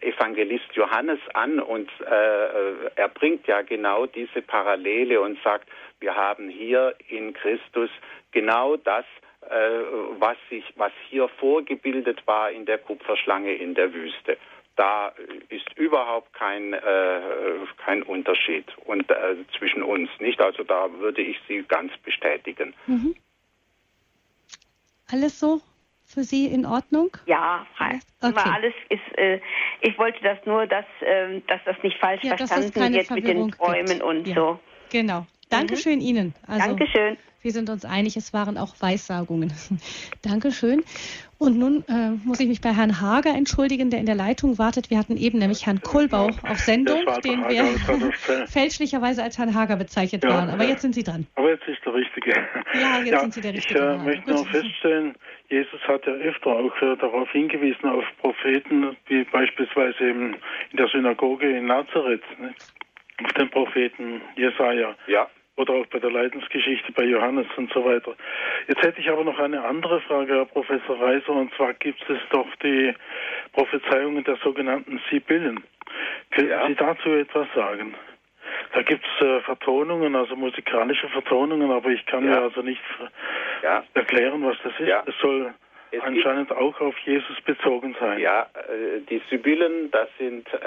Evangelist Johannes an und äh, er bringt ja genau diese Parallele und sagt, wir haben hier in Christus genau das, äh, was sich, was hier vorgebildet war in der Kupferschlange in der Wüste da ist überhaupt kein, äh, kein Unterschied und, äh, zwischen uns. Nicht? Also da würde ich Sie ganz bestätigen. Mhm. Alles so für Sie in Ordnung? Ja, okay. alles ist. Äh, ich wollte das nur, dass, äh, dass das nicht falsch ja, verstanden wird mit den Träumen gibt. und ja. so. Genau. Dankeschön mhm. Ihnen. Also, Dankeschön. Wir sind uns einig, es waren auch Weissagungen. Dankeschön. Und nun äh, muss ich mich bei Herrn Hager entschuldigen, der in der Leitung wartet. Wir hatten eben nämlich Herrn Kulbau auf Sendung, den wir fälschlicherweise als Herrn Hager bezeichnet ja, waren. Aber jetzt sind Sie dran. Aber jetzt ist der Richtige. Ja, jetzt ja, sind Sie der Richtige. Ich äh, möchte nur feststellen, Jesus hat ja öfter auch äh, darauf hingewiesen, auf Propheten, wie beispielsweise eben in der Synagoge in Nazareth, ne? auf den Propheten Jesaja. Ja oder auch bei der Leidensgeschichte bei Johannes und so weiter. Jetzt hätte ich aber noch eine andere Frage, Herr Professor Reiser, und zwar gibt es doch die Prophezeiungen der sogenannten Sibyllen. Können ja. Sie dazu etwas sagen? Da gibt es äh, Vertonungen, also musikalische Vertonungen, aber ich kann ja. mir also nicht ja. erklären, was das ist. Es soll es anscheinend auch auf Jesus bezogen sein. Ja, äh, die Sibyllen, das sind äh,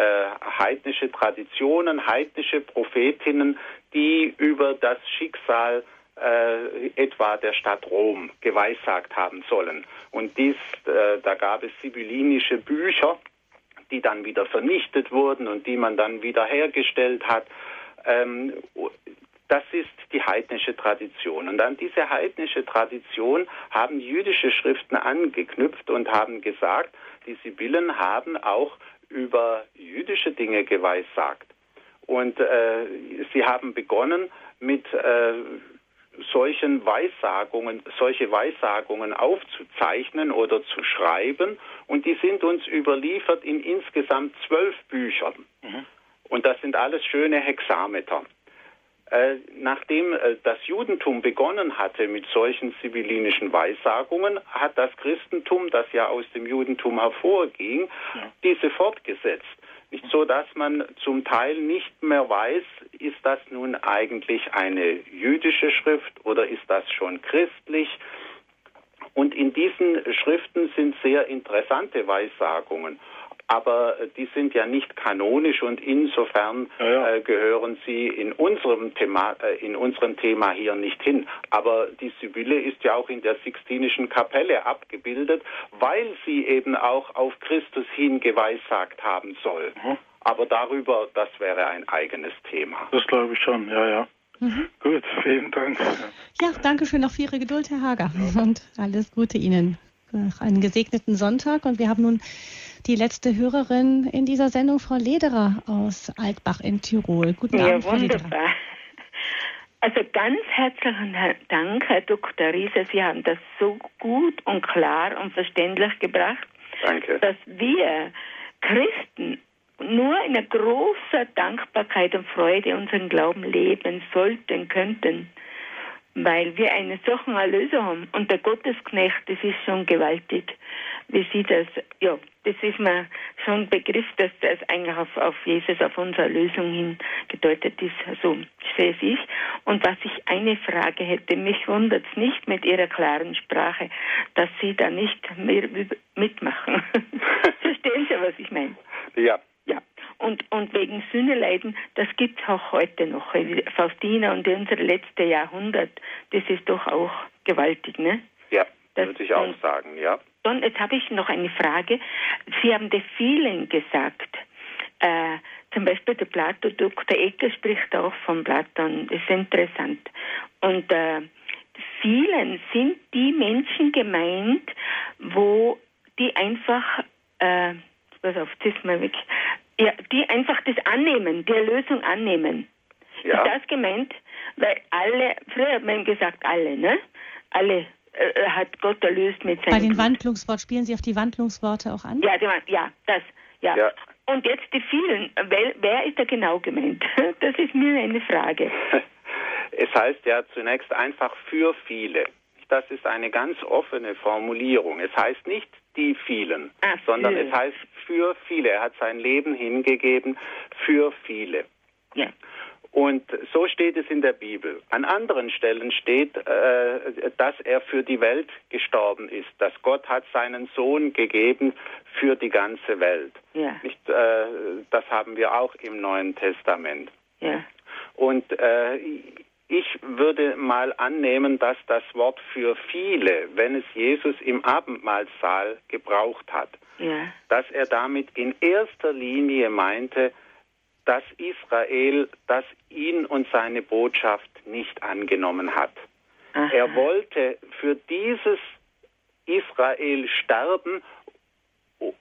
heidnische Traditionen, heidnische Prophetinnen, die über das Schicksal äh, etwa der Stadt Rom geweissagt haben sollen. Und dies, äh, da gab es sibyllinische Bücher, die dann wieder vernichtet wurden und die man dann wieder hergestellt hat. Ähm, das ist die heidnische Tradition. Und an diese heidnische Tradition haben jüdische Schriften angeknüpft und haben gesagt, die Sibyllen haben auch über jüdische Dinge geweissagt. Und äh, sie haben begonnen mit äh, solchen Weissagungen, solche Weissagungen aufzuzeichnen oder zu schreiben. Und die sind uns überliefert in insgesamt zwölf Büchern. Mhm. Und das sind alles schöne Hexameter. Äh, nachdem äh, das Judentum begonnen hatte mit solchen sibyllinischen Weissagungen, hat das Christentum, das ja aus dem Judentum hervorging, ja. diese fortgesetzt. So, dass man zum Teil nicht mehr weiß, ist das nun eigentlich eine jüdische Schrift oder ist das schon christlich? Und in diesen Schriften sind sehr interessante Weissagungen aber äh, die sind ja nicht kanonisch und insofern ja, ja. Äh, gehören sie in unserem Thema, äh, in unserem Thema hier nicht hin. Aber die Sibylle ist ja auch in der Sixtinischen Kapelle abgebildet, weil sie eben auch auf Christus hin geweissagt haben soll. Mhm. Aber darüber, das wäre ein eigenes Thema. Das glaube ich schon, ja, ja. Mhm. Gut, vielen Dank. Ja, danke schön auch für Ihre Geduld, Herr Hager. Und alles Gute Ihnen. Einen gesegneten Sonntag. Und wir haben nun die letzte Hörerin in dieser Sendung, Frau Lederer aus Altbach in Tirol. Guten ja, Abend, Frau wunderbar. Lederer. Also ganz herzlichen Dank, Herr Dr. Riese. Sie haben das so gut und klar und verständlich gebracht, Danke. dass wir Christen nur in großer Dankbarkeit und Freude unseren Glauben leben sollten, könnten, weil wir einen solchen Erlöser haben. Und der Gottesknecht, das ist schon gewaltig wie Sie das, ja, das ist mir schon ein Begriff, dass das eigentlich auf, auf Jesus, auf unsere Lösung hin gedeutet ist. So sehe ich. Und was ich eine Frage hätte, mich wundert es nicht mit Ihrer klaren Sprache, dass Sie da nicht mehr mitmachen. Verstehen Sie, was ich meine? Ja. Ja. und, und wegen Sühneleiden, das gibt es auch heute noch. Faustina und unser letztes Jahrhundert, das ist doch auch gewaltig, ne? Ja, das würde ich auch sagen, ja. Und jetzt habe ich noch eine Frage. Sie haben der vielen gesagt. Äh, zum Beispiel der Plato, Dr. Ecke spricht auch von Platon. Das ist interessant. Und äh, vielen sind die Menschen gemeint, wo die einfach, äh, pass auf, das ist mal weg, ja, die einfach das annehmen, die Erlösung annehmen. Ja. Ist das gemeint? Weil alle, früher hat man gesagt, alle, ne? Alle äh, hat Gott erlöst mit seinem Bei den Wandlungsworten, spielen Sie auf die Wandlungsworte auch an? Ja, die, ja, das, ja. ja. Und jetzt die vielen, wer, wer ist da genau gemeint? Das ist mir eine Frage. Es heißt ja zunächst einfach für viele. Das ist eine ganz offene Formulierung. Es heißt nicht die vielen, Ach, sondern es heißt für viele. Er hat sein Leben hingegeben für viele. Ja. Und so steht es in der Bibel. An anderen Stellen steht, äh, dass er für die Welt gestorben ist, dass Gott hat seinen Sohn gegeben für die ganze Welt. Ja. Nicht, äh, das haben wir auch im Neuen Testament. Ja. Und äh, ich würde mal annehmen, dass das Wort für viele, wenn es Jesus im Abendmahlsaal gebraucht hat, ja. dass er damit in erster Linie meinte, dass Israel, das ihn und seine Botschaft nicht angenommen hat. Aha. Er wollte für dieses Israel sterben,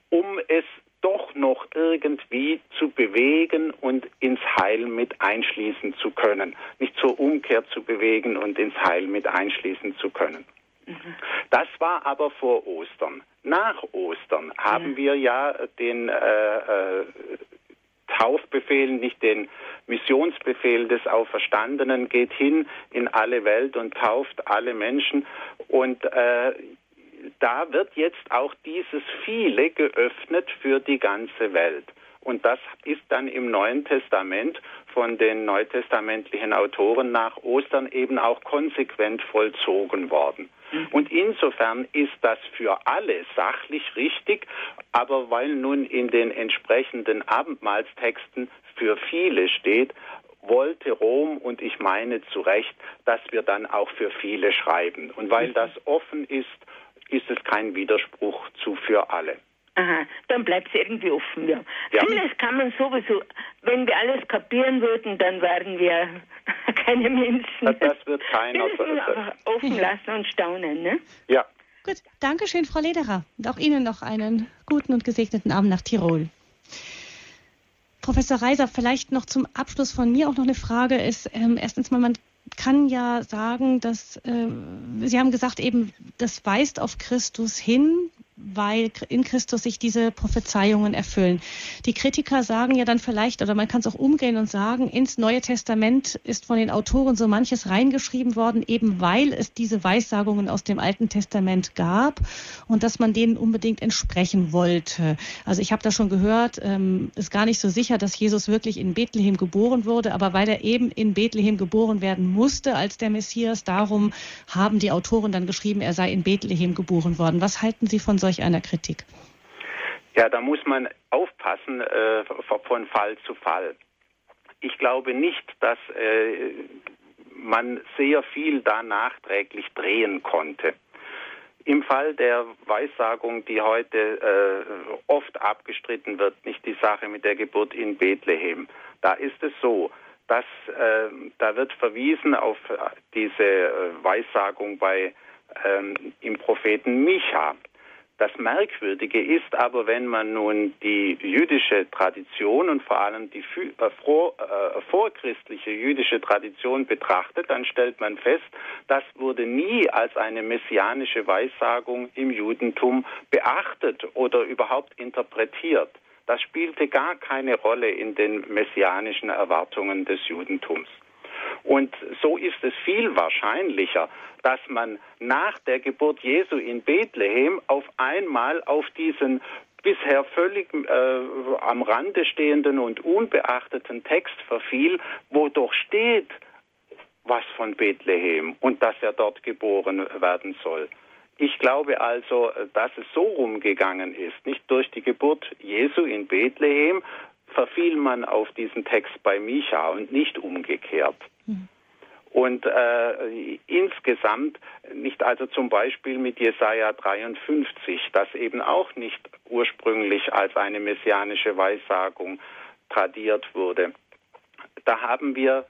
um es doch noch irgendwie zu bewegen und ins Heil mit einschließen zu können. Nicht zur Umkehr zu bewegen und ins Heil mit einschließen zu können. Mhm. Das war aber vor Ostern. Nach Ostern haben wir ja den äh, äh, Taufbefehl, nicht den Missionsbefehl des Auferstandenen, geht hin in alle Welt und tauft alle Menschen. Und äh, da wird jetzt auch dieses Viele geöffnet für die ganze Welt. Und das ist dann im Neuen Testament von den neutestamentlichen Autoren nach Ostern eben auch konsequent vollzogen worden. Mhm. Und insofern ist das für alle sachlich richtig, aber weil nun in den entsprechenden Abendmahlstexten für viele steht, wollte Rom, und ich meine zu Recht, dass wir dann auch für viele schreiben. Und weil das offen ist, ist es kein Widerspruch zu für alle. Aha, dann bleibt es irgendwie offen, ja. ja. Vieles kann man sowieso, wenn wir alles kapieren würden, dann wären wir keine Menschen. Das, wird keiner. Das müssen wir einfach offen lassen und staunen, ne? Ja. Gut, danke schön, Frau Lederer. Und auch Ihnen noch einen guten und gesegneten Abend nach Tirol. Professor Reiser, vielleicht noch zum Abschluss von mir auch noch eine Frage ist, ähm, erstens mal, man kann ja sagen, dass äh, Sie haben gesagt, eben das weist auf Christus hin, weil in Christus sich diese Prophezeiungen erfüllen. Die Kritiker sagen ja dann vielleicht, oder man kann es auch umgehen und sagen, ins Neue Testament ist von den Autoren so manches reingeschrieben worden, eben weil es diese Weissagungen aus dem Alten Testament gab und dass man denen unbedingt entsprechen wollte. Also ich habe da schon gehört, ähm, ist gar nicht so sicher, dass Jesus wirklich in Bethlehem geboren wurde, aber weil er eben in Bethlehem geboren werden musste als der Messias, darum haben die Autoren dann geschrieben, er sei in Bethlehem geboren worden. Was halten Sie von solch einer Kritik? Ja, da muss man aufpassen äh, von Fall zu Fall. Ich glaube nicht, dass äh, man sehr viel da nachträglich drehen konnte. Im Fall der Weissagung, die heute äh, oft abgestritten wird, nicht die Sache mit der Geburt in Bethlehem, da ist es so, dass äh, da wird verwiesen auf diese äh, Weissagung bei ähm, im Propheten Micha. Das Merkwürdige ist aber, wenn man nun die jüdische Tradition und vor allem die äh, äh, vorchristliche jüdische Tradition betrachtet, dann stellt man fest, das wurde nie als eine messianische Weissagung im Judentum beachtet oder überhaupt interpretiert. Das spielte gar keine Rolle in den messianischen Erwartungen des Judentums. Und so ist es viel wahrscheinlicher, dass man nach der Geburt Jesu in Bethlehem auf einmal auf diesen bisher völlig äh, am Rande stehenden und unbeachteten Text verfiel, wo doch steht, was von Bethlehem und dass er dort geboren werden soll. Ich glaube also, dass es so rumgegangen ist, nicht durch die Geburt Jesu in Bethlehem verfiel man auf diesen Text bei Micha und nicht umgekehrt. Mhm. Und äh, insgesamt nicht also zum Beispiel mit Jesaja 53, das eben auch nicht ursprünglich als eine messianische Weissagung tradiert wurde. Da haben wir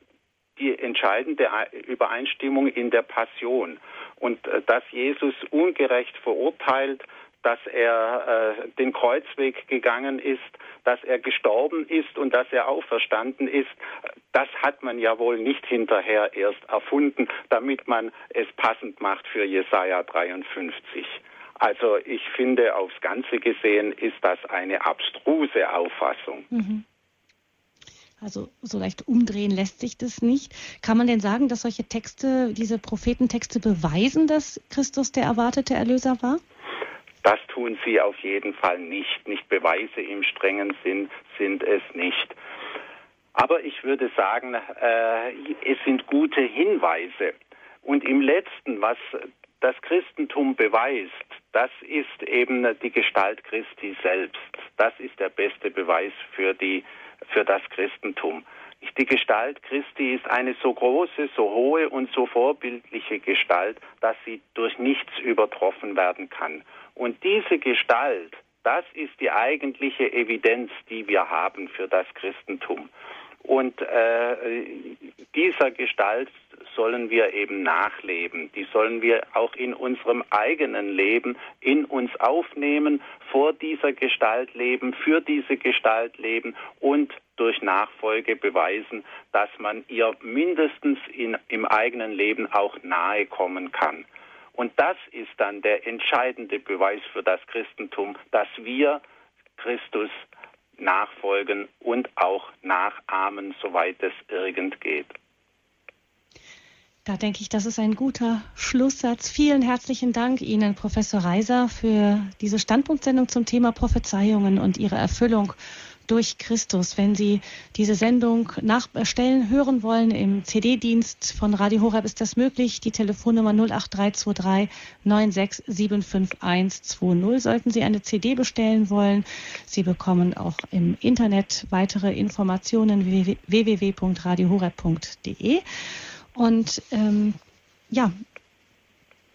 die entscheidende Übereinstimmung in der Passion und äh, dass Jesus ungerecht verurteilt, dass er äh, den Kreuzweg gegangen ist, dass er gestorben ist und dass er auferstanden ist, das hat man ja wohl nicht hinterher erst erfunden, damit man es passend macht für Jesaja 53. Also ich finde, aufs Ganze gesehen ist das eine abstruse Auffassung. Mhm. Also so leicht umdrehen lässt sich das nicht. Kann man denn sagen, dass solche Texte, diese Prophetentexte beweisen, dass Christus der erwartete Erlöser war? Das tun sie auf jeden Fall nicht. Nicht Beweise im strengen Sinn sind es nicht. Aber ich würde sagen, äh, es sind gute Hinweise. Und im letzten, was das Christentum beweist, das ist eben die Gestalt Christi selbst. Das ist der beste Beweis für die, für das Christentum. Die Gestalt Christi ist eine so große, so hohe und so vorbildliche Gestalt, dass sie durch nichts übertroffen werden kann. Und diese Gestalt, das ist die eigentliche Evidenz, die wir haben für das Christentum. Und äh, dieser Gestalt sollen wir eben nachleben. Die sollen wir auch in unserem eigenen Leben in uns aufnehmen, vor dieser Gestalt leben, für diese Gestalt leben und durch Nachfolge beweisen, dass man ihr mindestens in, im eigenen Leben auch nahe kommen kann. Und das ist dann der entscheidende Beweis für das Christentum, dass wir Christus nachfolgen und auch nachahmen, soweit es irgend geht. Da denke ich, das ist ein guter Schlusssatz. Vielen herzlichen Dank Ihnen, Professor Reiser, für diese Standpunktsendung zum Thema Prophezeiungen und ihre Erfüllung durch Christus. Wenn Sie diese Sendung nachstellen, hören wollen im CD-Dienst von Radio Horeb, ist das möglich. Die Telefonnummer 08323 9675120. Sollten Sie eine CD bestellen wollen, Sie bekommen auch im Internet weitere Informationen www.radiohoreb.de. Und ähm, ja,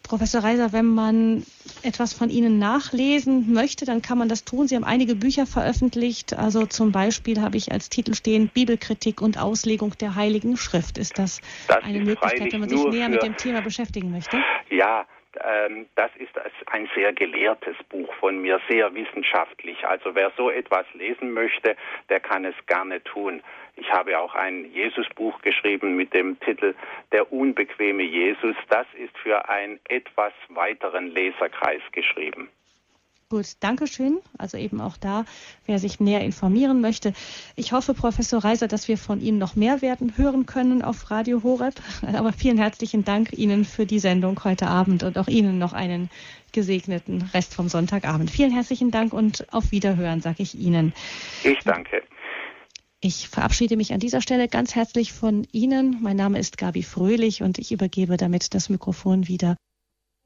Professor Reiser, wenn man etwas von Ihnen nachlesen möchte, dann kann man das tun. Sie haben einige Bücher veröffentlicht. Also zum Beispiel habe ich als Titel stehen Bibelkritik und Auslegung der Heiligen Schrift. Ist das, das eine Möglichkeit, wenn man sich näher mit dem Thema beschäftigen möchte? Ja, ähm, das ist ein sehr gelehrtes Buch von mir, sehr wissenschaftlich. Also wer so etwas lesen möchte, der kann es gerne tun. Ich habe auch ein Jesusbuch geschrieben mit dem Titel Der unbequeme Jesus. Das ist für einen etwas weiteren Leserkreis geschrieben. Gut, danke schön. Also eben auch da, wer sich näher informieren möchte. Ich hoffe, Professor Reiser, dass wir von Ihnen noch mehr werden hören können auf Radio Horeb. Aber vielen herzlichen Dank Ihnen für die Sendung heute Abend und auch Ihnen noch einen gesegneten Rest vom Sonntagabend. Vielen herzlichen Dank und auf Wiederhören, sage ich Ihnen. Ich danke. Ich verabschiede mich an dieser Stelle ganz herzlich von Ihnen. Mein Name ist Gabi Fröhlich und ich übergebe damit das Mikrofon wieder